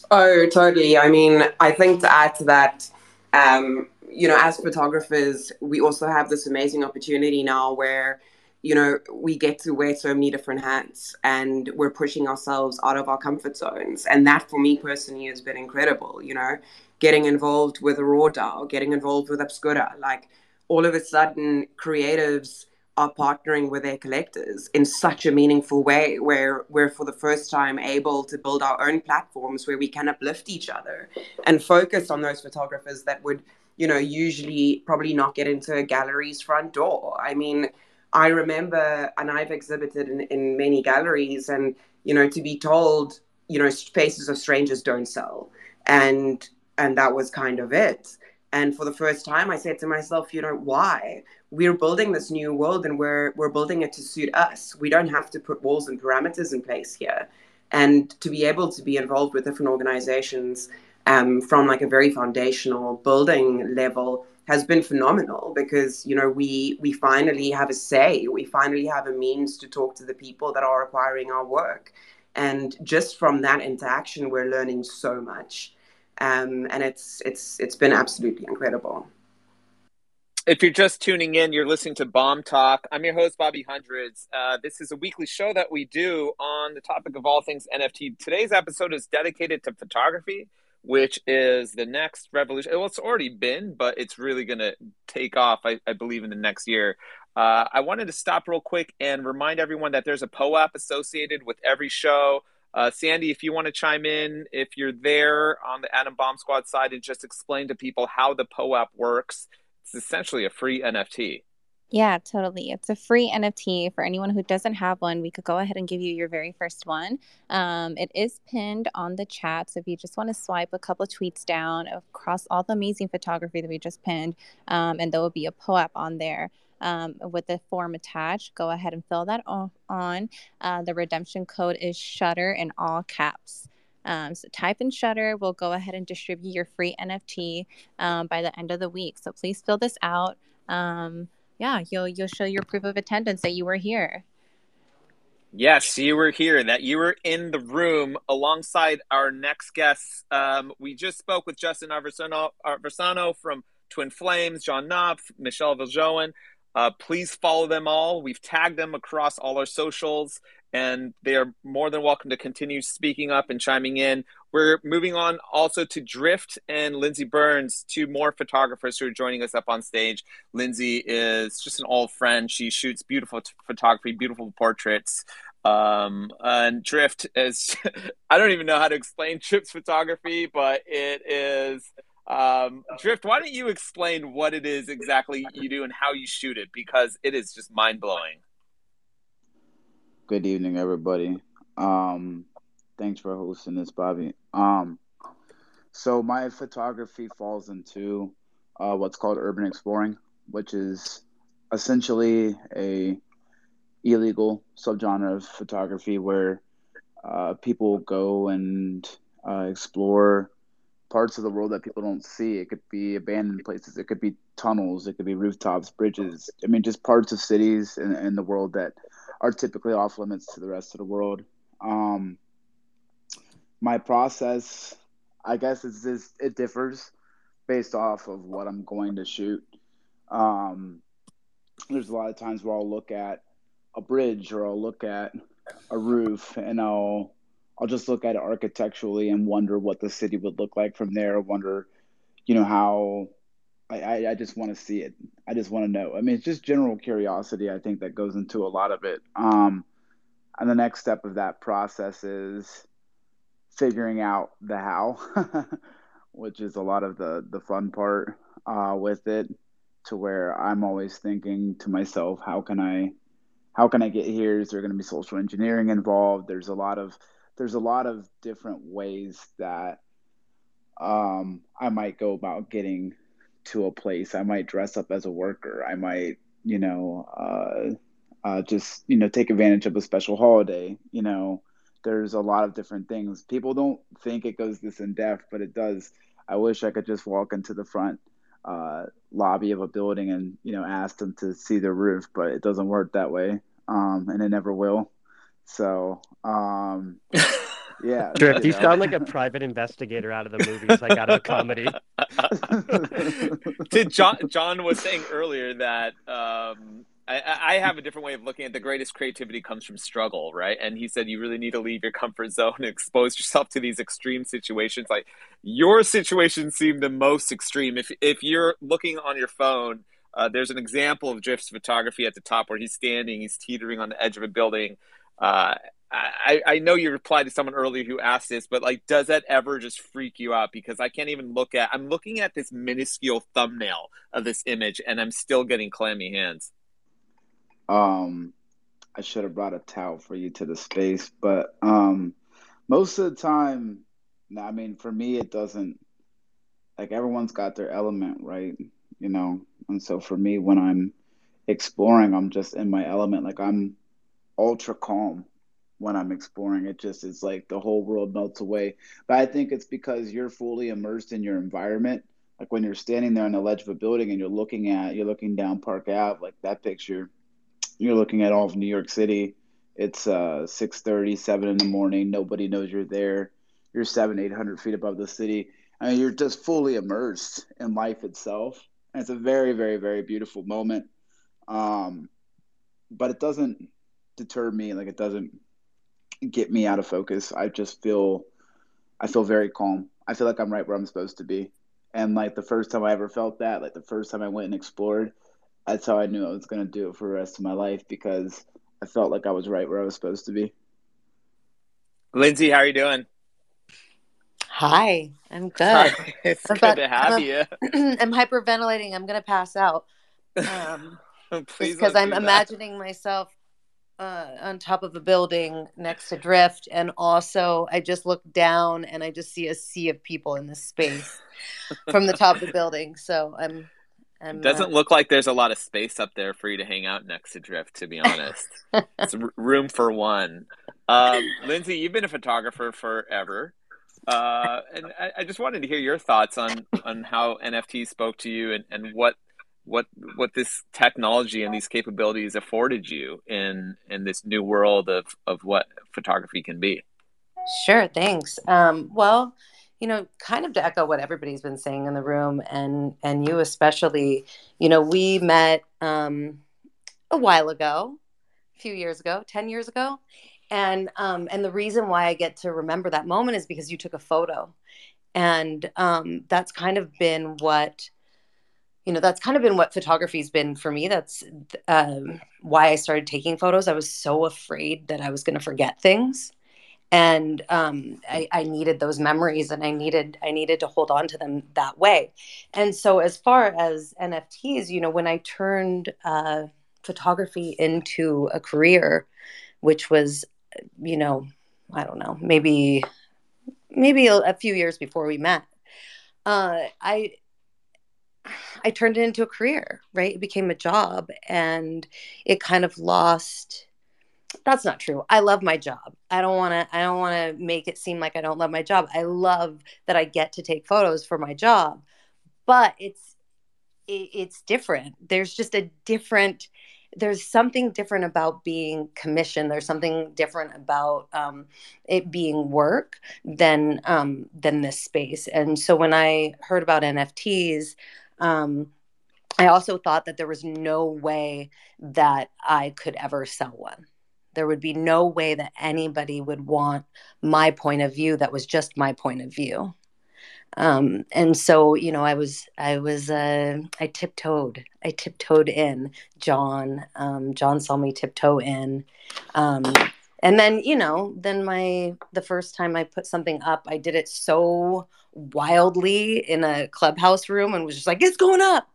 Oh, totally. I mean, I think to add to that um you know, as photographers, we also have this amazing opportunity now where, you know, we get to wear so many different hats and we're pushing ourselves out of our comfort zones. And that for me personally has been incredible, you know, getting involved with a raw getting involved with Obscura. Like all of a sudden, creatives are partnering with their collectors in such a meaningful way where we're for the first time able to build our own platforms where we can uplift each other and focus on those photographers that would you know, usually probably not get into a gallery's front door. I mean, I remember, and I've exhibited in, in many galleries, and, you know, to be told, you know, faces of strangers don't sell. And, and that was kind of it. And for the first time, I said to myself, you know, why? We're building this new world and we're, we're building it to suit us. We don't have to put walls and parameters in place here. and to be able to be involved with different organizations um, from like a very foundational building level has been phenomenal because you know we we finally have a say we finally have a means to talk to the people that are acquiring our work and just from that interaction we're learning so much um, and it's it's it's been absolutely incredible if you're just tuning in, you're listening to Bomb Talk. I'm your host, Bobby Hundreds. Uh, this is a weekly show that we do on the topic of all things NFT. Today's episode is dedicated to photography, which is the next revolution. Well, it's already been, but it's really going to take off, I, I, believe, in the next year. Uh, I wanted to stop real quick and remind everyone that there's a POAP associated with every show. Uh, Sandy, if you want to chime in, if you're there on the Adam Bomb Squad side and just explain to people how the POAP works it's essentially a free NFT. Yeah, totally. It's a free NFT for anyone who doesn't have one. We could go ahead and give you your very first one. Um, it is pinned on the chat. So if you just want to swipe a couple tweets down across all the amazing photography that we just pinned, um, and there will be a POAP on there. Um, with the form attached, go ahead and fill that on. Uh, the redemption code is Shutter in all caps. Um, so type in Shutter. We'll go ahead and distribute your free NFT um, by the end of the week. So please fill this out. Um, yeah, you'll you'll show your proof of attendance that you were here. Yes, you were here. That you were in the room alongside our next guests. Um, we just spoke with Justin Aversano from Twin Flames, John Knopf, Michelle Viljoen. Uh, please follow them all. We've tagged them across all our socials and they are more than welcome to continue speaking up and chiming in. We're moving on also to Drift and Lindsay Byrnes, two more photographers who are joining us up on stage. Lindsay is just an old friend. She shoots beautiful t- photography, beautiful portraits. Um, and Drift is, I don't even know how to explain Drift's photography, but it is. Um, Drift, why don't you explain what it is exactly you do and how you shoot it? Because it is just mind blowing. Good evening, everybody. Um, thanks for hosting this, Bobby. Um, so my photography falls into uh, what's called urban exploring, which is essentially a illegal subgenre of photography where uh, people go and uh, explore parts of the world that people don't see. It could be abandoned places, it could be tunnels, it could be rooftops, bridges. I mean, just parts of cities in, in the world that are typically off limits to the rest of the world. Um, my process, I guess, is, is it differs based off of what I'm going to shoot. Um, there's a lot of times where I'll look at a bridge or I'll look at a roof and I'll I'll just look at it architecturally and wonder what the city would look like from there. Wonder, you know, how I, I, just want to see it. I just want to know. I mean, it's just general curiosity. I think that goes into a lot of it. Um, and the next step of that process is figuring out the how, which is a lot of the the fun part uh, with it. To where I'm always thinking to myself, how can I, how can I get here? Is there going to be social engineering involved? There's a lot of there's a lot of different ways that um, I might go about getting to a place. I might dress up as a worker. I might, you know, uh, uh, just you know take advantage of a special holiday. You know, there's a lot of different things. People don't think it goes this in depth, but it does. I wish I could just walk into the front uh, lobby of a building and you know ask them to see the roof, but it doesn't work that way, um, and it never will. So um, yeah. Drift, you, sound like a private investigator out of the movies, like out of a comedy. Did John John was saying earlier that um, I, I, have a different way of looking at the greatest creativity comes from struggle, right? And he said you really need to leave your comfort zone and expose yourself to these extreme situations. Like your situation seemed the most extreme. If if you're looking on your phone, uh, there's an example of Drift's photography at the top where he's standing, he's teetering on the edge of a building. Uh, I, I know you replied to someone earlier who asked this, but like, does that ever just freak you out? Because I can't even look at. I'm looking at this minuscule thumbnail of this image, and I'm still getting clammy hands. Um, I should have brought a towel for you to the space, but um, most of the time, I mean, for me, it doesn't. Like everyone's got their element, right? You know, and so for me, when I'm exploring, I'm just in my element. Like I'm ultra calm when I'm exploring. It just is like the whole world melts away. But I think it's because you're fully immersed in your environment. Like when you're standing there on the ledge of a building and you're looking at, you're looking down Park Ave, like that picture, you're looking at all of New York City. It's uh, 6.30, 7 in the morning. Nobody knows you're there. You're seven, 800 feet above the city. I mean, you're just fully immersed in life itself. And it's a very, very, very beautiful moment. Um, but it doesn't deter me. Like it doesn't get me out of focus. I just feel I feel very calm. I feel like I'm right where I'm supposed to be. And like the first time I ever felt that, like the first time I went and explored, that's how I knew I was gonna do it for the rest of my life because I felt like I was right where I was supposed to be. Lindsay, how are you doing? Hi, I'm good. it's I'm good about- to have I'm- you. I'm hyperventilating. I'm gonna pass out. Um, because I'm that. imagining myself uh, on top of a building next to drift, and also I just look down and I just see a sea of people in this space from the top of the building. So I'm, I'm It doesn't uh, look like there's a lot of space up there for you to hang out next to Drift, to be honest. it's r- room for one. Um, Lindsay, you've been a photographer forever. Uh, and I, I just wanted to hear your thoughts on, on how NFT spoke to you and, and what what what this technology and these capabilities afforded you in in this new world of, of what photography can be. Sure, thanks. Um, well, you know, kind of to echo what everybody's been saying in the room, and and you especially. You know, we met um, a while ago, a few years ago, ten years ago, and um, and the reason why I get to remember that moment is because you took a photo, and um, that's kind of been what. You know, that's kind of been what photography's been for me. That's um, why I started taking photos. I was so afraid that I was going to forget things and um, I, I needed those memories and i needed i needed to hold on to them that way and so as far as nfts you know when i turned uh, photography into a career which was you know i don't know maybe maybe a, a few years before we met uh, i i turned it into a career right it became a job and it kind of lost that's not true. I love my job. I don't want to I don't want to make it seem like I don't love my job. I love that I get to take photos for my job. But it's it, it's different. There's just a different there's something different about being commissioned. There's something different about um, it being work than um, than this space. And so when I heard about NFTs, um, I also thought that there was no way that I could ever sell one. There would be no way that anybody would want my point of view that was just my point of view. Um, and so you know i was i was uh, i tiptoed i tiptoed in. John um, john saw me tiptoe in. Um, and then you know then my the first time i put something up i did it so wildly in a clubhouse room and was just like it's going up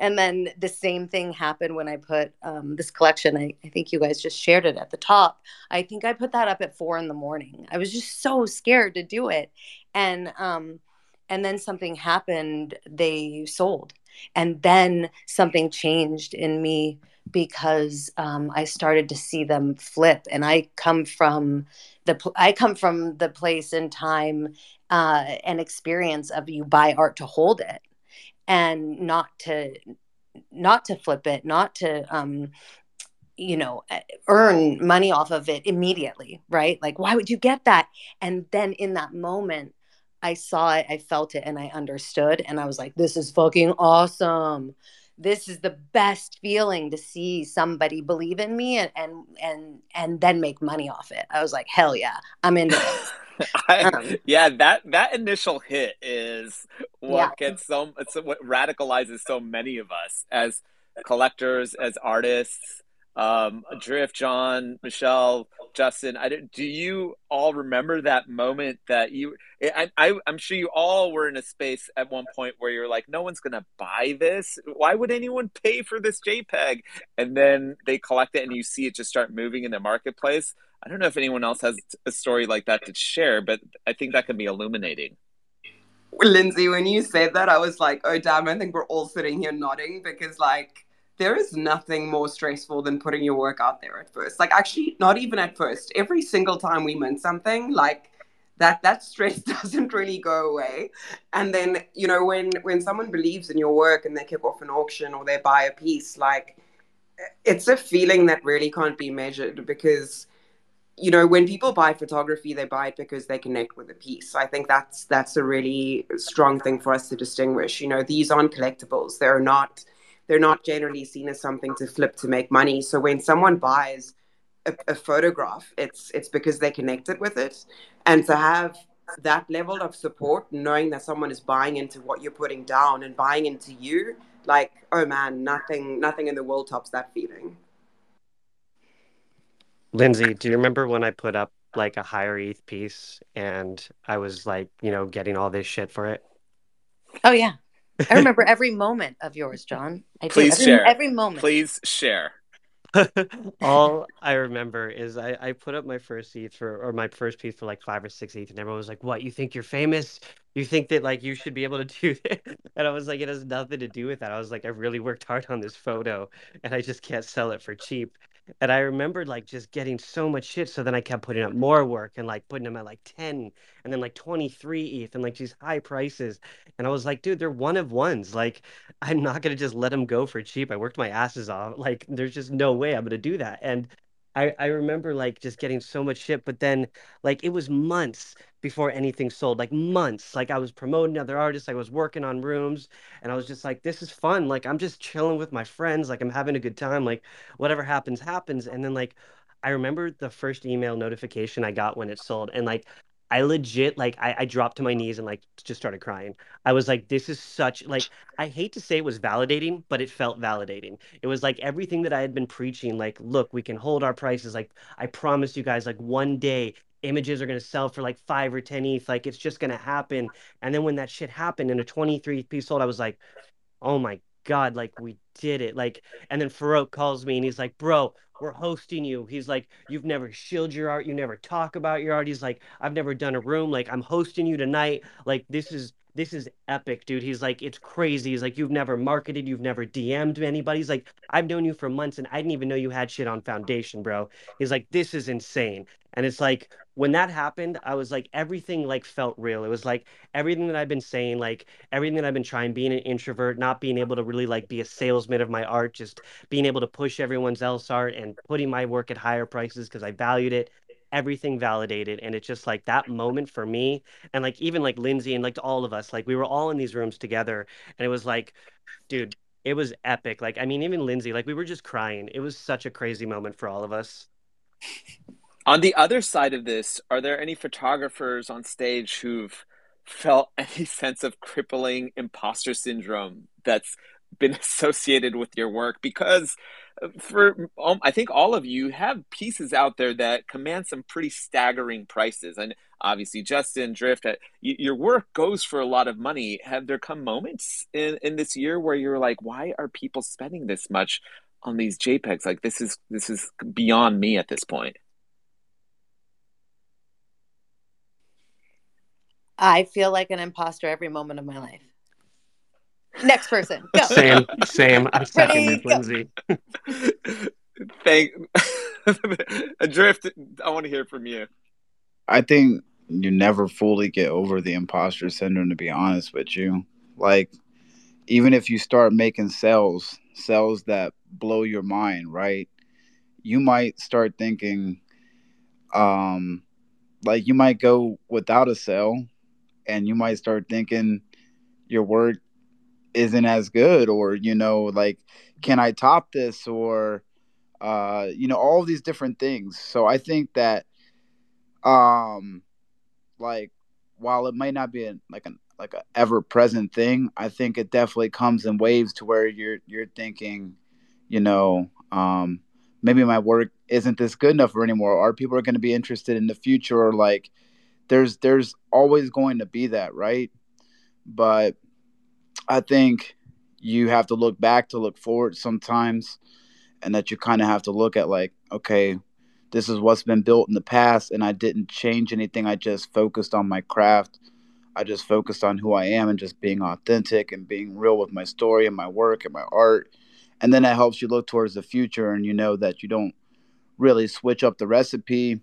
and then the same thing happened when I put um, this collection. I, I, think you guys just shared it at the top. I think I put that up at four in the morning. I was just so scared to do it, and um, and then something happened. They sold, and then something changed in me because um, I started to see them flip. And I come from the I come from the place and time uh, and experience of you buy art to hold it and not to not to flip it not to um you know earn money off of it immediately right like why would you get that and then in that moment i saw it i felt it and i understood and i was like this is fucking awesome this is the best feeling to see somebody believe in me and and and, and then make money off it i was like hell yeah i'm into this I, Um, yeah, that that initial hit is what Yeah. gets so what radicalizes so many of us as collectors, as artists. Um, Drift, John, Michelle, Justin. I don't- do you all remember that moment that you? I, I I'm sure you all were in a space at one point where you're like, no one's gonna buy this. Why would anyone pay for this JPEG? And then they collect it, and you see it just start moving in the marketplace. I don't know if anyone else has a story like that to share, but I think that can be illuminating. Lindsay, when you said that, I was like, oh, damn, I think we're all sitting here nodding because, like, there is nothing more stressful than putting your work out there at first. Like actually not even at first. Every single time we mint something, like that that stress doesn't really go away. And then, you know, when when someone believes in your work and they kick off an auction or they buy a piece, like it's a feeling that really can't be measured because you know when people buy photography they buy it because they connect with the piece i think that's that's a really strong thing for us to distinguish you know these aren't collectibles they're not they're not generally seen as something to flip to make money. So when someone buys a, a photograph, it's it's because they connected with it, and to have that level of support, knowing that someone is buying into what you're putting down and buying into you, like oh man, nothing nothing in the world tops that feeling. Lindsay, do you remember when I put up like a higher ETH piece and I was like, you know, getting all this shit for it? Oh yeah. I remember every moment of yours, John. I Please do. Share. every moment. Please share. All I remember is I, I put up my first ETH for or my first piece for like five or six ETH, and everyone was like, "What? You think you're famous? You think that like you should be able to do that?" And I was like, "It has nothing to do with that." I was like, "I really worked hard on this photo, and I just can't sell it for cheap." And I remembered like just getting so much shit. So then I kept putting up more work and like putting them at like 10 and then like 23 ETH and like these high prices. And I was like, dude, they're one of ones. Like, I'm not going to just let them go for cheap. I worked my asses off. Like, there's just no way I'm going to do that. And I, I remember like just getting so much shit, but then like it was months before anything sold, like months. Like I was promoting other artists, I was working on rooms, and I was just like, this is fun. Like I'm just chilling with my friends, like I'm having a good time. Like whatever happens, happens. And then like I remember the first email notification I got when it sold, and like I legit like I, I dropped to my knees and like just started crying. I was like, this is such like I hate to say it was validating, but it felt validating. It was like everything that I had been preaching, like, look, we can hold our prices. Like, I promise you guys, like one day images are gonna sell for like five or ten ETH. Like it's just gonna happen. And then when that shit happened and a 23 piece sold, I was like, oh my God, like we did it. Like, and then Farokh calls me and he's like, bro, we're hosting you. He's like, you've never shielded your art. You never talk about your art. He's like, I've never done a room. Like, I'm hosting you tonight. Like, this is this is epic, dude. He's like, it's crazy. He's like, you've never marketed, you've never DM'd anybody. He's like, I've known you for months and I didn't even know you had shit on foundation, bro. He's like, this is insane. And it's like when that happened, I was like, everything like felt real. It was like everything that I've been saying, like everything that I've been trying, being an introvert, not being able to really like be a salesman of my art, just being able to push everyone's else art and putting my work at higher prices because I valued it everything validated. And it's just like that moment for me and like even like lindsay and like all of us like we were all in these rooms together and it was like dude it was epic. Like i mean even lindsay like we were just crying. It was such a crazy moment for all of us on the other side of this are there any photographers on stage who've felt any sense of crippling imposter syndrome that's been associated with your work because for um, I think all of you have pieces out there that command some pretty staggering prices, and obviously Justin Drift, uh, your work goes for a lot of money. Have there come moments in in this year where you're like, why are people spending this much on these JPEGs? Like this is this is beyond me at this point. I feel like an imposter every moment of my life. Next person. Go. Same, same. I'm second with Lindsay. Thank Adrift, I want to hear from you. I think you never fully get over the imposter syndrome to be honest with you. Like even if you start making sales, sales that blow your mind, right? You might start thinking um like you might go without a sale and you might start thinking your work isn't as good or you know like can i top this or uh you know all these different things. So i think that um like while it might not be a, like an like a ever present thing i think it definitely comes in waves to where you're you're thinking you know um maybe my work isn't this good enough for anymore are people are going to be interested in the future or like there's there's always going to be that right but I think you have to look back to look forward sometimes, and that you kind of have to look at like, okay, this is what's been built in the past, and I didn't change anything. I just focused on my craft. I just focused on who I am and just being authentic and being real with my story and my work and my art. and then that helps you look towards the future and you know that you don't really switch up the recipe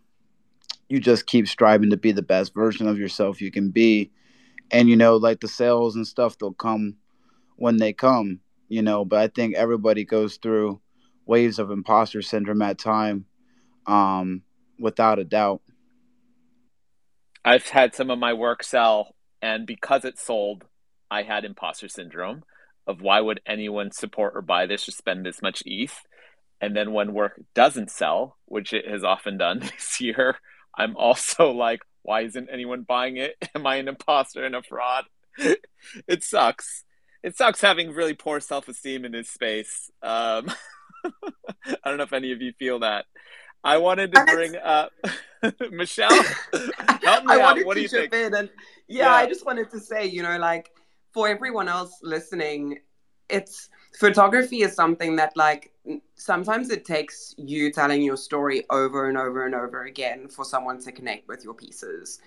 you just keep striving to be the best version of yourself you can be. And you know like the sales and stuff they'll come when they come you know but i think everybody goes through waves of imposter syndrome at time um without a doubt. I've had some of my work sell and because it sold i had imposter syndrome of why would anyone support or buy this or spend this much eth and then when work doesn't sell which it has often done this year i'm also like why isn't anyone buying it? Am i an imposter and a fraud? It sucks. It sucks having really poor self-esteem in this space. Um, i don't know if any of you feel that. I wanted to bring up michelle. Help me I out. what do you think? in and yeah, Yeah. I just wanted to say, you know, like for everyone else listening, it's photography is something that like sometimes it takes you telling your story over and over and over again for someone to connect with your pieces.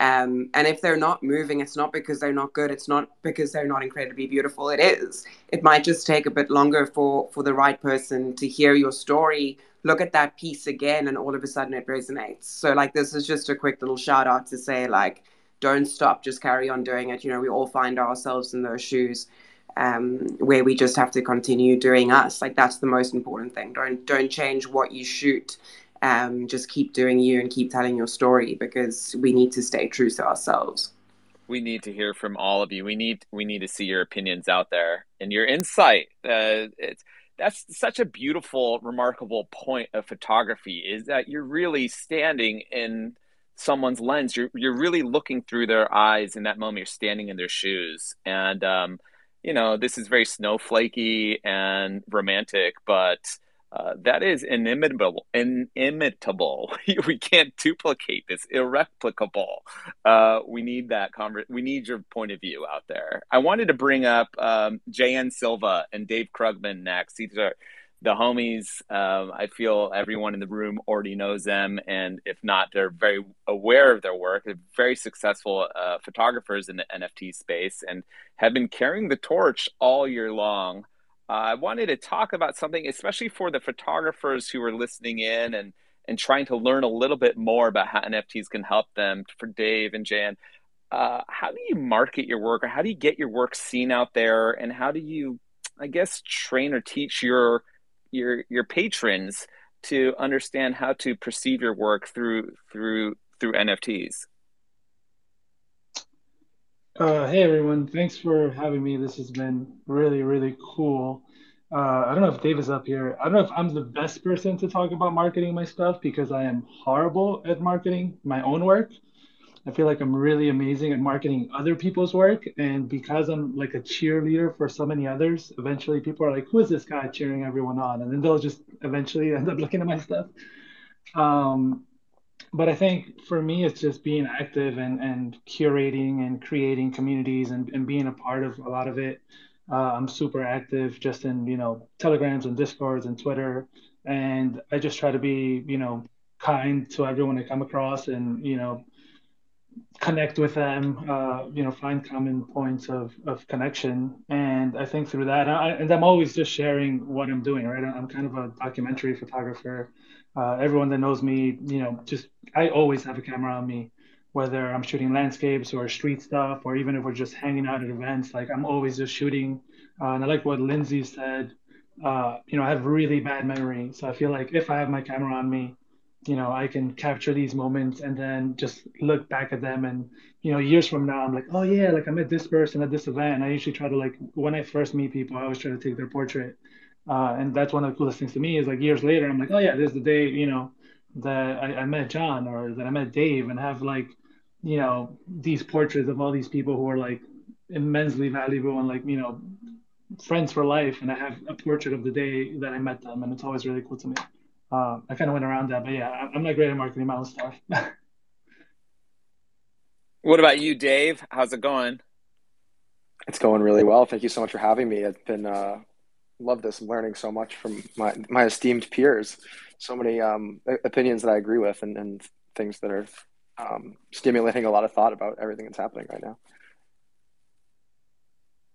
Um, and if they're not moving, it's not because they're not good. It's not because they're not incredibly beautiful. It is. It might just take a bit longer for for the right person to hear your story, look at that piece again, and all of a sudden it resonates. So like this is just a quick little shout out to say like don't stop, just carry on doing it. You know, we all find ourselves in those shoes um, where we just have to continue doing us. Like that's the most important thing. Don't don't change what you shoot. Um, just keep doing you and keep telling your story because we need to stay true to ourselves. we need to hear from all of you. We need we need to see your opinions out there and your insight. Uh, it's that's such a beautiful, remarkable point of photography is that you're really standing in someone's lens. You're you're really looking through their eyes in that moment. You're standing in their shoes, and um, you know this is very snowflakey and romantic, but uh, that is inimitable. Inimitable. we can't duplicate this. Irreplicable uh, we need that conver- we need your point of view out there. I wanted to bring up um, JN Silva and Dave Krugman next. These are the homies. Um, I feel everyone in the room already knows them, and if not, they're very aware of their work. They're very successful uh, photographers in the NFT space and have been carrying the torch all year long. Uh, I wanted to talk about something, especially for the photographers who are listening in and and trying to learn a little bit more about how NFTs can help them. For Dave and Jan, uh, how do you market your work, or how do you get your work seen out there, and how do you, I guess, train or teach your your your patrons to understand how to perceive your work through through through NFTs? Uh, hey everyone, thanks for having me. This has been really, really cool. Uh, I don't know if Dave is up here. I don't know if I'm the best person to talk about marketing my stuff because I am horrible at marketing my own work. I feel like I'm really amazing at marketing other people's work. And because I'm like a cheerleader for so many others, eventually people are like, who is this guy cheering everyone on? And then they'll just eventually end up looking at my stuff. Um, but I think for me, it's just being active and, and curating and creating communities and, and being a part of a lot of it. Uh, I'm super active just in, you know, telegrams and discords and Twitter. And I just try to be, you know, kind to everyone I come across and, you know, connect with them, uh, you know, find common points of, of connection. And I think through that, I, and I'm always just sharing what I'm doing, right? I'm kind of a documentary photographer. Uh, everyone that knows me, you know, just I always have a camera on me, whether I'm shooting landscapes or street stuff, or even if we're just hanging out at events. Like I'm always just shooting. Uh, and I like what Lindsay said. Uh, you know, I have really bad memory, so I feel like if I have my camera on me, you know, I can capture these moments and then just look back at them. And you know, years from now, I'm like, oh yeah, like I met this person at this event. And I usually try to like when I first meet people, I always try to take their portrait. Uh, and that's one of the coolest things to me is like years later, I'm like, oh yeah, this is the day, you know, that I, I met John or that I met Dave and have like, you know, these portraits of all these people who are like immensely valuable and like, you know, friends for life. And I have a portrait of the day that I met them. And it's always really cool to me. Uh, I kind of went around that, but yeah, I- I'm not great at marketing my own stuff. What about you, Dave? How's it going? It's going really well. Thank you so much for having me. It's been uh, love this. I'm learning so much from my my esteemed peers. So many um, opinions that I agree with, and, and things that are um, stimulating a lot of thought about everything that's happening right now.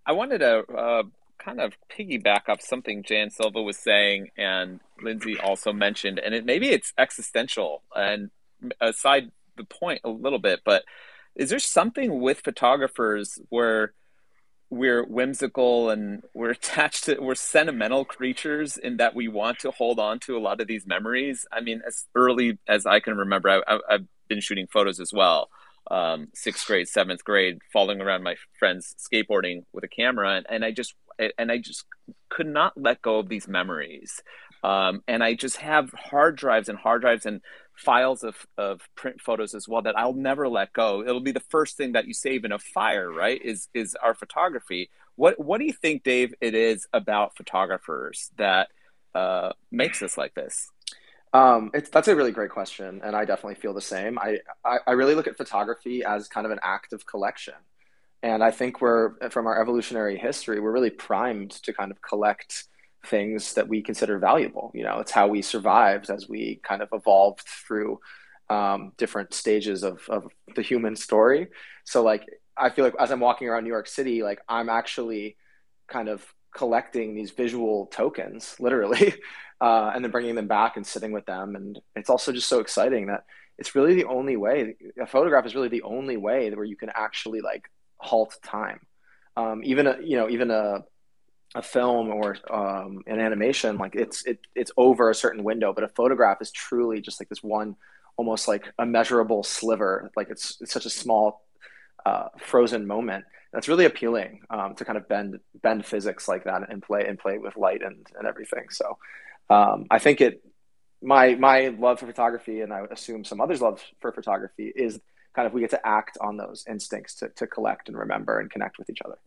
I wanted to uh, kind of piggyback off something JN Silva was saying and Lindsay also mentioned, and it maybe it's existential and aside the point a little bit, but is there something with photographers where we're whimsical and we're attached to we're sentimental creatures in that we want to hold on to a lot of these memories? I mean as early as i can remember I, have been shooting photos as well. Um, sixth grade seventh grade following around my friends skateboarding with a camera and, and i just and i just could not let go of these memories um, and i just have hard drives and hard drives and files of, of print photos as well that I'll never let go. It'll be the first thing that you save in a fire, right? Is is our photography. What what do you think, Dave, it is about photographers that uh, makes us like this? Um, that's a really great question, and I definitely feel the same. I, I, I really look at photography as kind of an act of collection, and I think we're from our evolutionary history, we're really primed to kind of collect things that we consider valuable. You know, it's how we survived as we kind of evolved through um, different stages of, of the human story. So, like, I feel like as I'm walking around New York City, like, I'm actually kind of collecting these visual tokens, literally, uh, and then bringing them back and sitting with them. And it's also just so exciting that it's really the only way. A photograph is really the only way where you can actually like halt time. Um, even a, you know, even a a film or um, an animation, like it's it, it's over a certain window, but a photograph is truly just like this one, almost like a measurable sliver. Like it's it's such a small, uh, frozen moment. That's really appealing um, to kind of bend bend physics like that and play and play with light and and everything. So um, I think it my my love for photography and I assume some others' love for photography is kind of we get to act on those instincts to to collect and remember and connect with each other.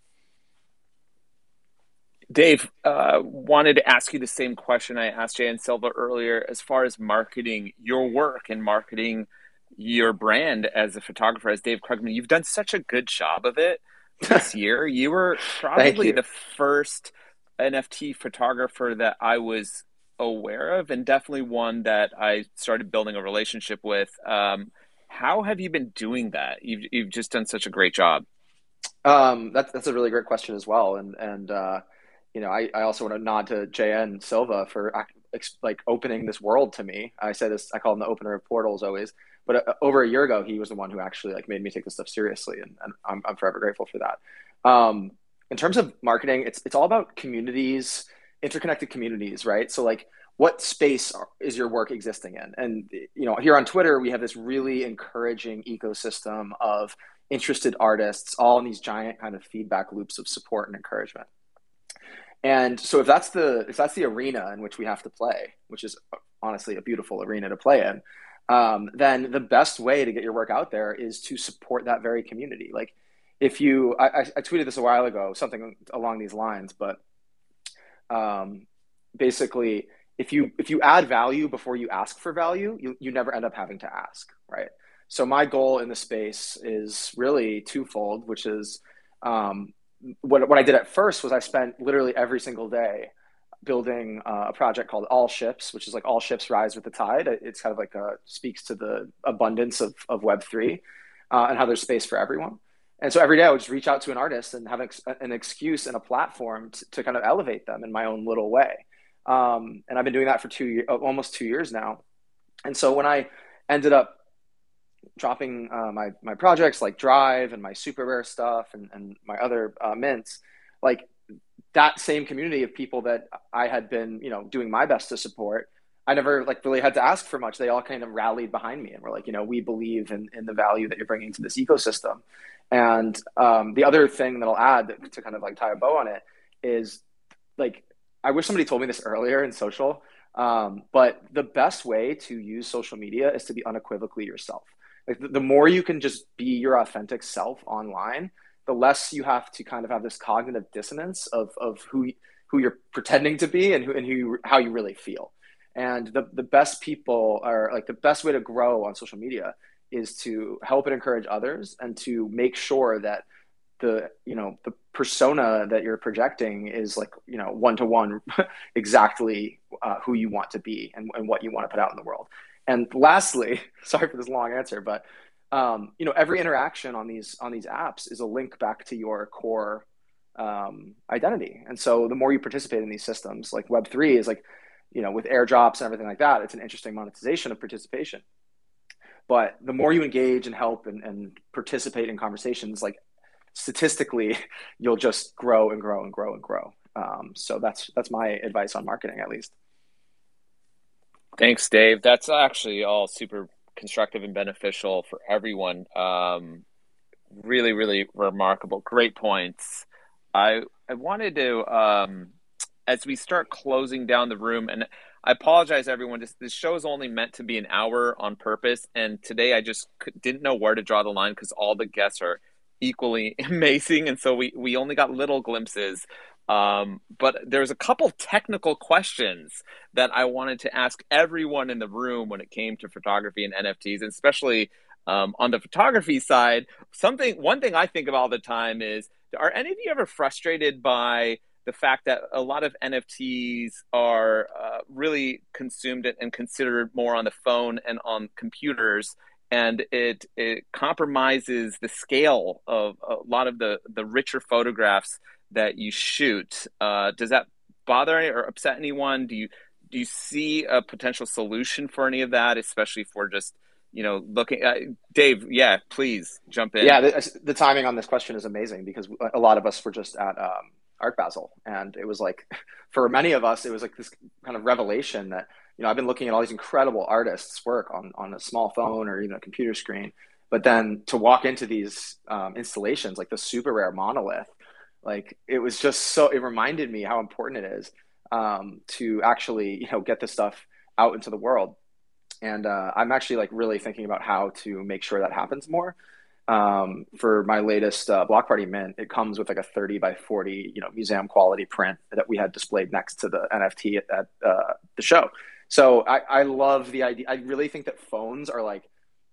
Dave, uh, wanted to ask you the same question I asked JN Silva earlier as far as marketing your work and marketing your brand as a photographer, as Dave Krugman. You've done such a good job of it this year. You were probably you. the first NFT photographer that I was aware of, and definitely one that I started building a relationship with. Um, how have you been doing that? You've, you've just done such a great job. Um, that's, that's a really great question as well. And, and, uh, you know, I, I also want to nod to JN Silva for like opening this world to me. I say this, I call him the opener of portals always. But uh, over a year ago, he was the one who actually like made me take this stuff seriously, and, and I'm, I'm forever grateful for that. Um, in terms of marketing, it's it's all about communities, interconnected communities, right? So like, what space is your work existing in? And you know, here on Twitter, we have this really encouraging ecosystem of interested artists, all in these giant kind of feedback loops of support and encouragement. And so if that's the if that's the arena in which we have to play, which is honestly a beautiful arena to play in, um, then the best way to get your work out there is to support that very community. Like if you, I, I tweeted this a while ago, something along these lines, but um, basically, if you if you add value before you ask for value, you you never end up having to ask, right? So my goal in the space is really twofold, which is um, what, what I did at first was I spent literally every single day building uh, a project called All Ships, which is like all ships rise with the tide. It's kind of like a, speaks to the abundance of, of Web3 uh, and how there's space for everyone. And so every day I would just reach out to an artist and have an excuse and a platform to, to kind of elevate them in my own little way. Um, and I've been doing that for two, almost two years now. And so when I ended up dropping uh, my my projects like Drive and my SuperRare stuff and, and my other uh, mints, like that same community of people that I had been you know doing my best to support. I never like really had to ask for much. They all kind of rallied behind me and were like, you know, we believe in, in the value that you're bringing to this ecosystem. And um, the other thing that I'll add to kind of like tie a bow on it is like, I wish somebody told me this earlier in social, um, but the best way to use social media is to be unequivocally yourself. Like the, the more you can just be your authentic self online, the less you have to kind of have this cognitive dissonance of of who who you're pretending to be and who and who you, how you really feel. And the the best people are like the best way to grow on social media is to help and encourage others and to make sure that the you know the persona that you're projecting is like you know one to one exactly uh, who you want to be and, and what you want to put out in the world and lastly, sorry for this long answer, but um, you know, every interaction on these on these apps is a link back to your core um, identity. And so the more you participate in these systems, like Web three is like, you know, with airdrops and everything like that, it's an interesting monetization of participation. But the more you engage and help and, and participate in conversations, like statistically, you'll just grow and grow and grow and grow. Um, so that's that's my advice on marketing, at least. Thanks, Dave. That's actually all super constructive and beneficial for everyone. Um, really, really remarkable. Great points. I I wanted to um, as we start closing down the room, and I apologize, everyone. This, this show is only meant to be an hour on purpose, and today I just didn't know where to draw the line because all the guests are equally amazing, and so we we only got little glimpses. Um, but there's a couple technical questions that I wanted to ask everyone in the room when it came to photography and NFTs, and especially um, on the photography side. Something, one thing I think of all the time is: Are any of you ever frustrated by the fact that a lot of NFTs are uh, really consumed and considered more on the phone and on computers? And it it compromises the scale of a lot of the the richer photographs that you shoot. Uh, does that bother or upset anyone? Do you do you see a potential solution for any of that, especially for just you know looking? Uh, Dave, yeah, please jump in. Yeah, the, the, timing on this question is amazing because a lot of us were just at um, Art Basel, and it was like for many of us, it was like this kind of revelation that you know I've been looking at all these incredible artists' work on on a small phone or even a computer screen. But then to walk into these um, installations like the SuperRare monolith like it was just so it reminded me how important it is um, to actually you know get this stuff out into the world. And uh, i'm actually like really thinking about how to make sure that happens more um, for my latest uh, block party mint it comes with like a 30 by 40 you know museum quality print that we had displayed next to the nft at, at uh, the show. So I, I love the idea. I really think that phones are like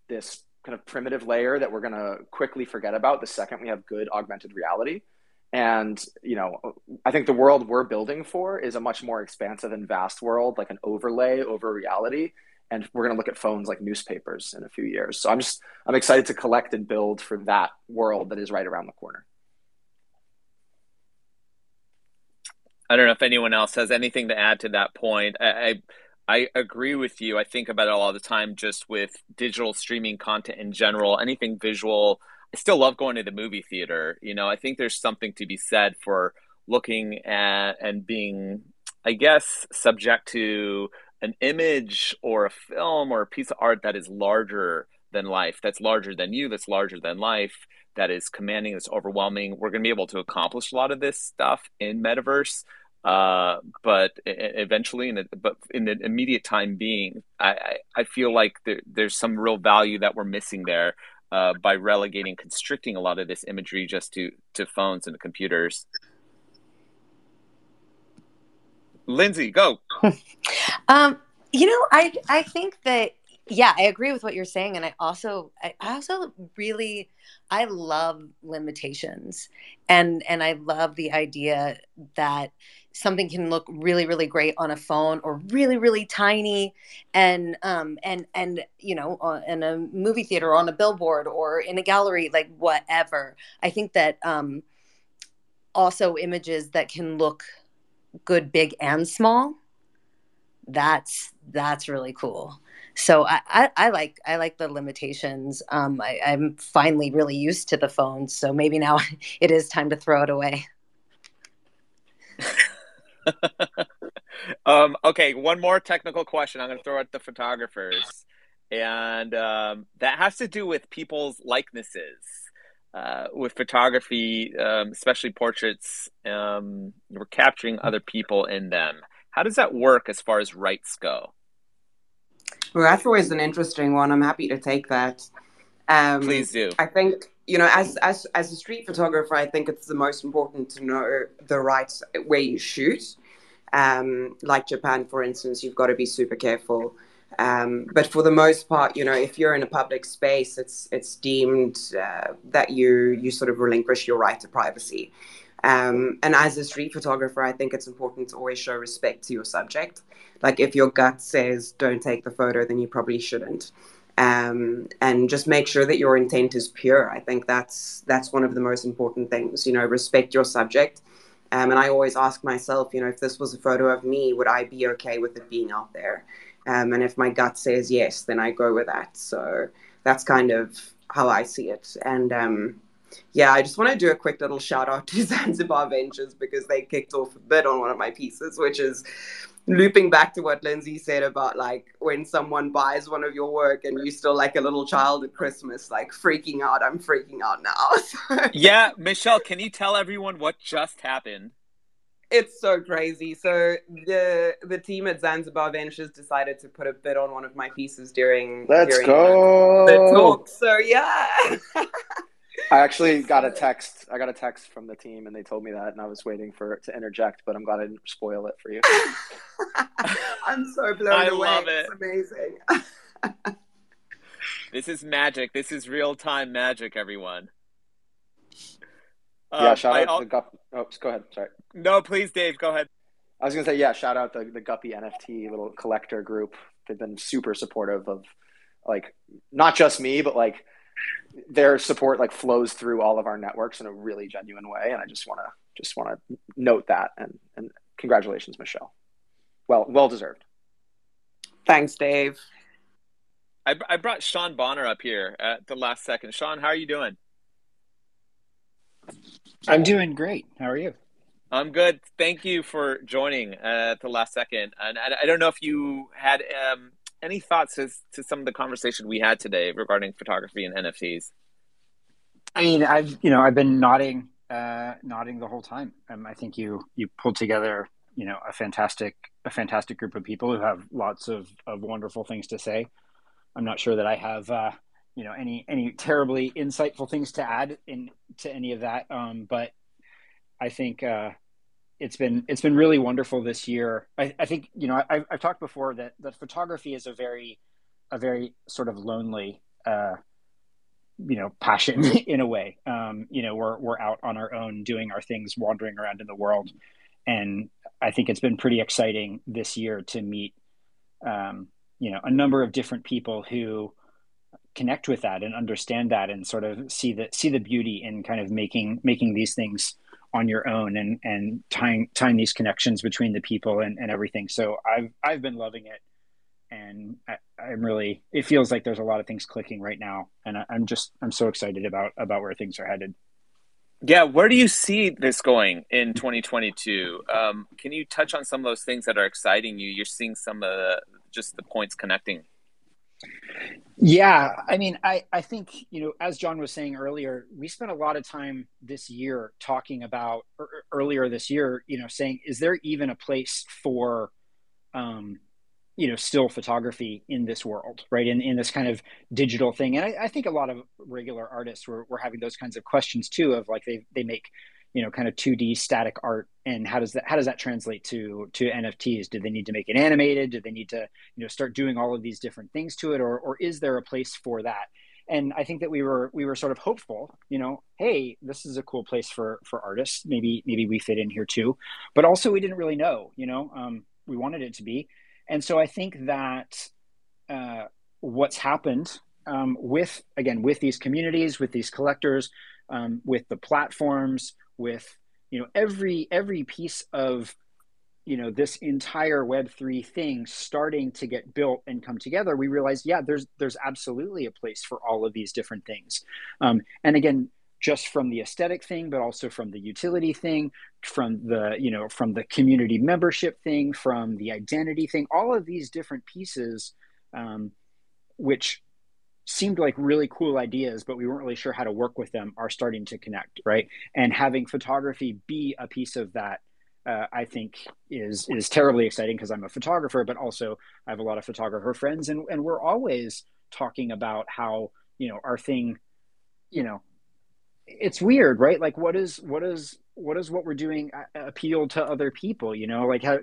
this kind of primitive layer that we're going to quickly forget about the second we have good augmented reality. And you know i think the world we're building for is a much more expansive and vast world like an overlay over reality and we're going to look at phones like newspapers in a few years so i'm just i'm excited to collect and build for that world that is right around the corner i don't know if anyone else has anything to add to that point i, I I agree with you. I think about it all the time just with digital streaming content in general, anything visual, I still love going to the movie theater. You know, I think there's something to be said for looking at and being, I guess, subject to an image or a film or a piece of art that is larger than life, that's larger than you, that's larger than life, that is commanding, that's overwhelming. We're going to be able to accomplish a lot of this stuff in metaverse. Uh, but eventually, in the, but in the immediate time being, I, I, I feel like there, there's some real value that we're missing there uh, by relegating, constricting a lot of this imagery just to to phones and computers. Lindsay, go. um, you know, I I think that yeah, I agree with what you're saying, and I also I also really I love limitations, and and I love the idea that something can look really really great on a phone or really really tiny and um and and you know in a movie theater on a billboard or in a gallery like whatever. I think that um also images that can look good big and small that's that's really cool so I, I, I, like I like the limitations. Um, I, I'm finally really used to the phone, so maybe now it is time to throw it away. um, okay, one more technical question. I'm going to throw at the photographers, and um, that has to do with people's likenesses. Uh, with photography, um, especially portraits, um, we're capturing other people in them. How does that work as far as rights go? Well, that's always an interesting one. I'm happy to take that. Um, Please do. I think you know, as as as a street photographer, I think it's the most important to know the right where you shoot. Um, like Japan, for instance, you've got to be super careful. Um, but for the most part, you know, if you're in a public space, it's it's deemed uh, that you you sort of relinquish your right to privacy. Um, and as a street photographer, I think it's important to always show respect to your subject. Like if your gut says don't take the photo, then you probably shouldn't. um, and just make sure that your intent is pure. I think that's that's one of the most important things. You know, respect your subject. Um, and I always ask myself, you know, if this was a photo of me, would I be okay with it being out there? Um, and if my gut says yes, then I go with that. So that's kind of how I see it. And um, yeah, I just want to do a quick little shout out to Zanzibar Ventures because they kicked off a bit on one of my pieces, which is looping back to what Lindsay said about like when someone buys one of your work and you still like a little child at Christmas, like freaking out. I'm freaking out now. yeah, Michelle, can you tell everyone what just happened? It's so crazy. So the the team at Zanzibar Ventures decided to put a bid on one of my pieces during Let's during go. the talk. So yeah. I actually got a text. I got a text from the team, and they told me that, and I was waiting for it to interject, but I'm glad I didn't spoil it for you. I'm so blown I away. love it. It's amazing. This is magic. This is real time magic, everyone. yeah, Um, shout I out al- to the Gup. Oh, go ahead. Sorry. no, please, Dave, go ahead. I was gonna say, yeah, shout out the the Guppy NFT little collector group. They've been super supportive of, like, not just me, but like their support like flows through all of our networks in a really genuine way. And I just want to just want to note that and and congratulations, Michelle. Well, well deserved. Thanks, Dave. I, I brought Sean Bonner up here at the last second. Sean, how are you doing? I'm doing great. How are you? I'm good. Thank you for joining uh, at the last second. And I, I don't know if you had um, any thoughts as to some of the conversation we had today regarding photography and NFTs. I mean, I've you know I've been nodding, uh, nodding the whole time. Um, I think you you pulled together you know a fantastic a fantastic group of people who have lots of of wonderful things to say. I'm not sure that I have uh, you know any any terribly insightful things to add in to any of that, um, but I think uh, it's been it's been really wonderful this year. I, I think you know I, I've talked before that that photography is a very a very sort of lonely uh, you know passion in a way. Um, you know we're we're out on our own doing our things, wandering around in the world, and I think it's been pretty exciting this year to meet um, you know a number of different people who connect with that and understand that and sort of see the see the beauty in kind of making making these things on your own and and tying tying these connections between the people and, and everything so i've i've been loving it and I, i'm really it feels like there's a lot of things clicking right now and I, i'm just i'm so excited about about where things are headed Yeah, where do you see this going in 2022? Um, can you touch on some of those things that are exciting you? You're seeing some of the, just the points connecting. Yeah, I mean, I, I think, you know, as John was saying earlier, we spent a lot of time this year talking about er, earlier this year, you know, saying, is there even a place for, um, you know, still photography in this world, right? In, in this kind of digital thing. And I, I think a lot of regular artists were, were having those kinds of questions too, of like they, they make, you know, kind of 2D static art. And how does that, how does that translate to, to NFTs? Do they need to make it animated? Do they need to, you know, start doing all of these different things to it? Or, or is there a place for that? And I think that we were, we were sort of hopeful, you know, Hey, this is a cool place for, for artists. Maybe, maybe we fit in here too, but also we didn't really know, you know, um, we wanted it to be. And so I think that, uh, what's happened um, with again with these communities with these collectors um, with the platforms with you know every every piece of you know this entire web3 thing starting to get built and come together we realized yeah there's there's absolutely a place for all of these different things. Um, and again just from the aesthetic thing but also from the utility thing from the you know from the community membership thing from the identity thing all of these different pieces um, which seemed like really cool ideas, but we weren't really sure how to work with them, are starting to connect, right? And having photography be a piece of that, uh, I think is is terribly exciting because I'm a photographer, but also I have a lot of photographer friends, and and we're always talking about how you know our thing, you know, it's weird, right? Like what is what is what is what we're doing appeal to other people? You know, like how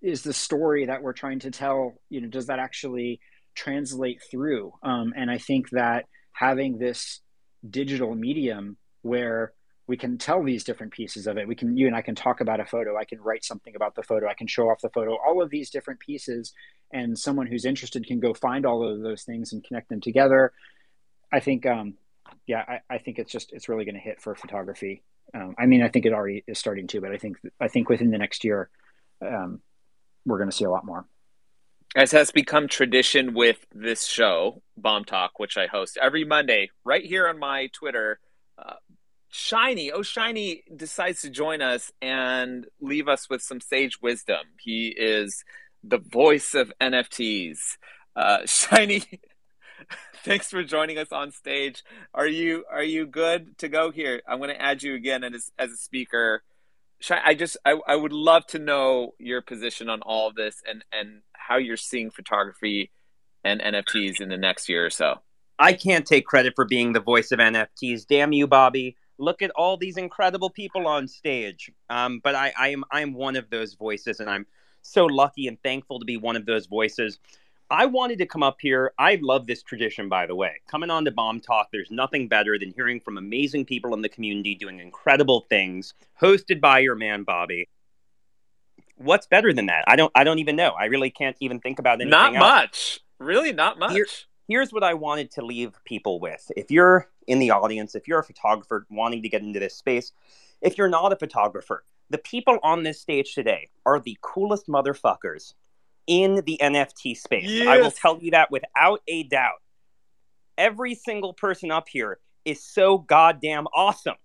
is the story that we're trying to tell? You know, does that actually translate through. Um, and I think that having this digital medium where we can tell these different pieces of it. We can, you and I can talk about a photo. I can write something about the photo. I can show off the photo, all of these different pieces. And someone who's interested can go find all of those things and connect them together. I think, um, yeah, I, I think it's just, it's really going to hit for photography. Um, I mean, I think it already is starting to, but I think, I think within the next year, um, we're going to see a lot more. As has become tradition with this show, Bomb Talk, which I host every Monday right here on my Twitter. Uh, Shiny, oh Shiny decides to join us and leave us with some sage wisdom. He is the voice of NFTs. Uh, Shiny, thanks for joining us on stage. Are you are you good to go here? I'm going to add you again as as a speaker. Shiny, I just I, I would love to know your position on all of this and and how you're seeing photography and NFTs in the next year or so. I can't take credit for being the voice of NFTs. Damn you, Bobby look at all these incredible people on stage. Um, but I, I am I'm one of those voices, and I'm so lucky and thankful to be one of those voices. I wanted to come up here. I love this tradition, by the way. Coming on to Bomb Talk, there's nothing better than hearing from amazing people in the community doing incredible things, hosted by your man Bobby. What's better than that? I don't. I don't even know. I really can't even think about anything. Not else. much. Really, not much. Here, here's what I wanted to leave people with. If you're in the audience, if you're a photographer wanting to get into this space, if you're not a photographer, the people on this stage today are the coolest motherfuckers in the NFT space. Yes. I will tell you that without a doubt. Every single person up here is so goddamn awesome.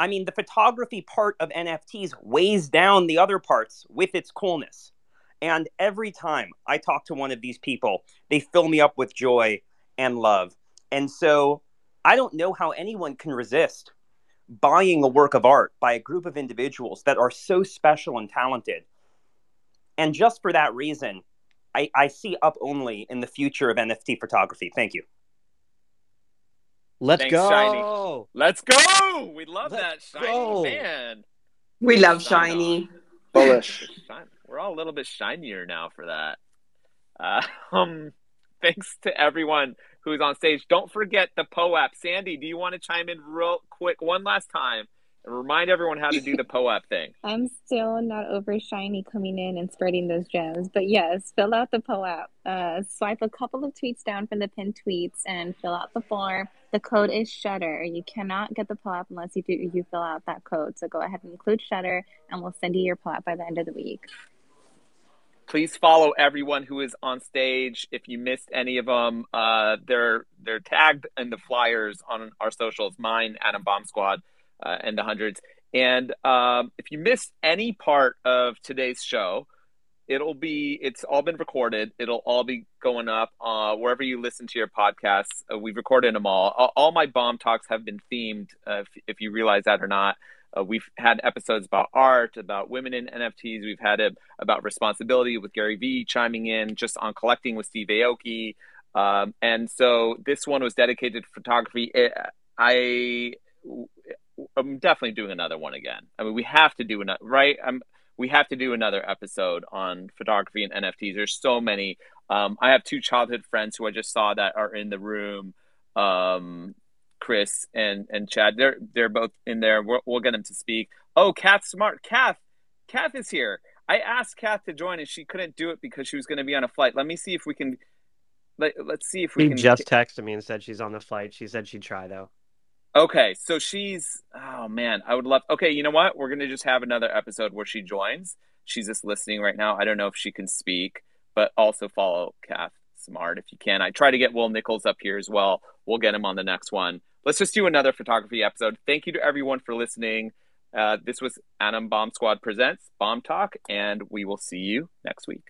I mean, the photography part of NFTs weighs down the other parts with its coolness. And every time I talk to one of these people, they fill me up with joy and love. And so I don't know how anyone can resist buying a work of art by a group of individuals that are so special and talented. And just for that reason, I, I see up only in the future of NFT photography. Thank you. Let's Thanks, go. Shiny. Let's go. We love Let's that, Shiny. go. Man. We love shiny. Bullish. We're all a little bit shinier now for that. Uh, um, thanks to everyone who's on stage. Don't forget the POAP. Sandy, do you want to chime in real quick one last time and remind everyone how to do the POAP thing? I'm still not over shiny coming in and spreading those gems, but yes, fill out the POAP. Uh, swipe a couple of tweets down from the pinned tweets and fill out the form. The code is Shutter. You cannot get the POAP unless you do you fill out that code. So go ahead and include Shutter, and we'll send you your POAP by the end of the week. Please follow everyone who is on stage. If you missed any of them, uh, they're they're tagged in the flyers on our socials. Mine, Adam Bomb Squad, uh, and the hundreds. And um, if you missed any part of today's show, it'll be it's all been recorded. It'll all be going up uh, wherever you listen to your podcasts. Uh, we've recorded them all. all. All my bomb talks have been themed. Uh, if, if you realize that or not. Uh, we've had episodes about art, about women in NFTs. We've had it about responsibility with Gary Vee chiming in, just on collecting with Steve Aoki. Um, and so this one was dedicated to photography. It, I, I'm definitely doing another one again. I mean, we have to do another, right? I'm, we have to do another episode on photography and NFTs. There's so many. Um, I have two childhood friends who I just saw that are in the room. Um, Chris and and Chad. They're they're both in there. We'll, we'll get them to speak. Oh, Kath Smart. Kath, Kath is here. I asked Kath to join, and she couldn't do it because she was going to be on a flight. Let me see if we can. Let, let's see if we She can. just texted me and said she's on the flight. She said she'd try though. Okay, so she's. Oh man, I would love. Okay, you know what? We're gonna just have another episode where she joins. She's just listening right now. I don't know if she can speak, but also follow Kath Smart if you can. I try to get Will Nichols up here as well. We'll get him on the next one. Let's just do another photography episode. Thank you to everyone for listening. Uh, this was Adam Bomb Squad presents Bomb Talk, and we will see you next week.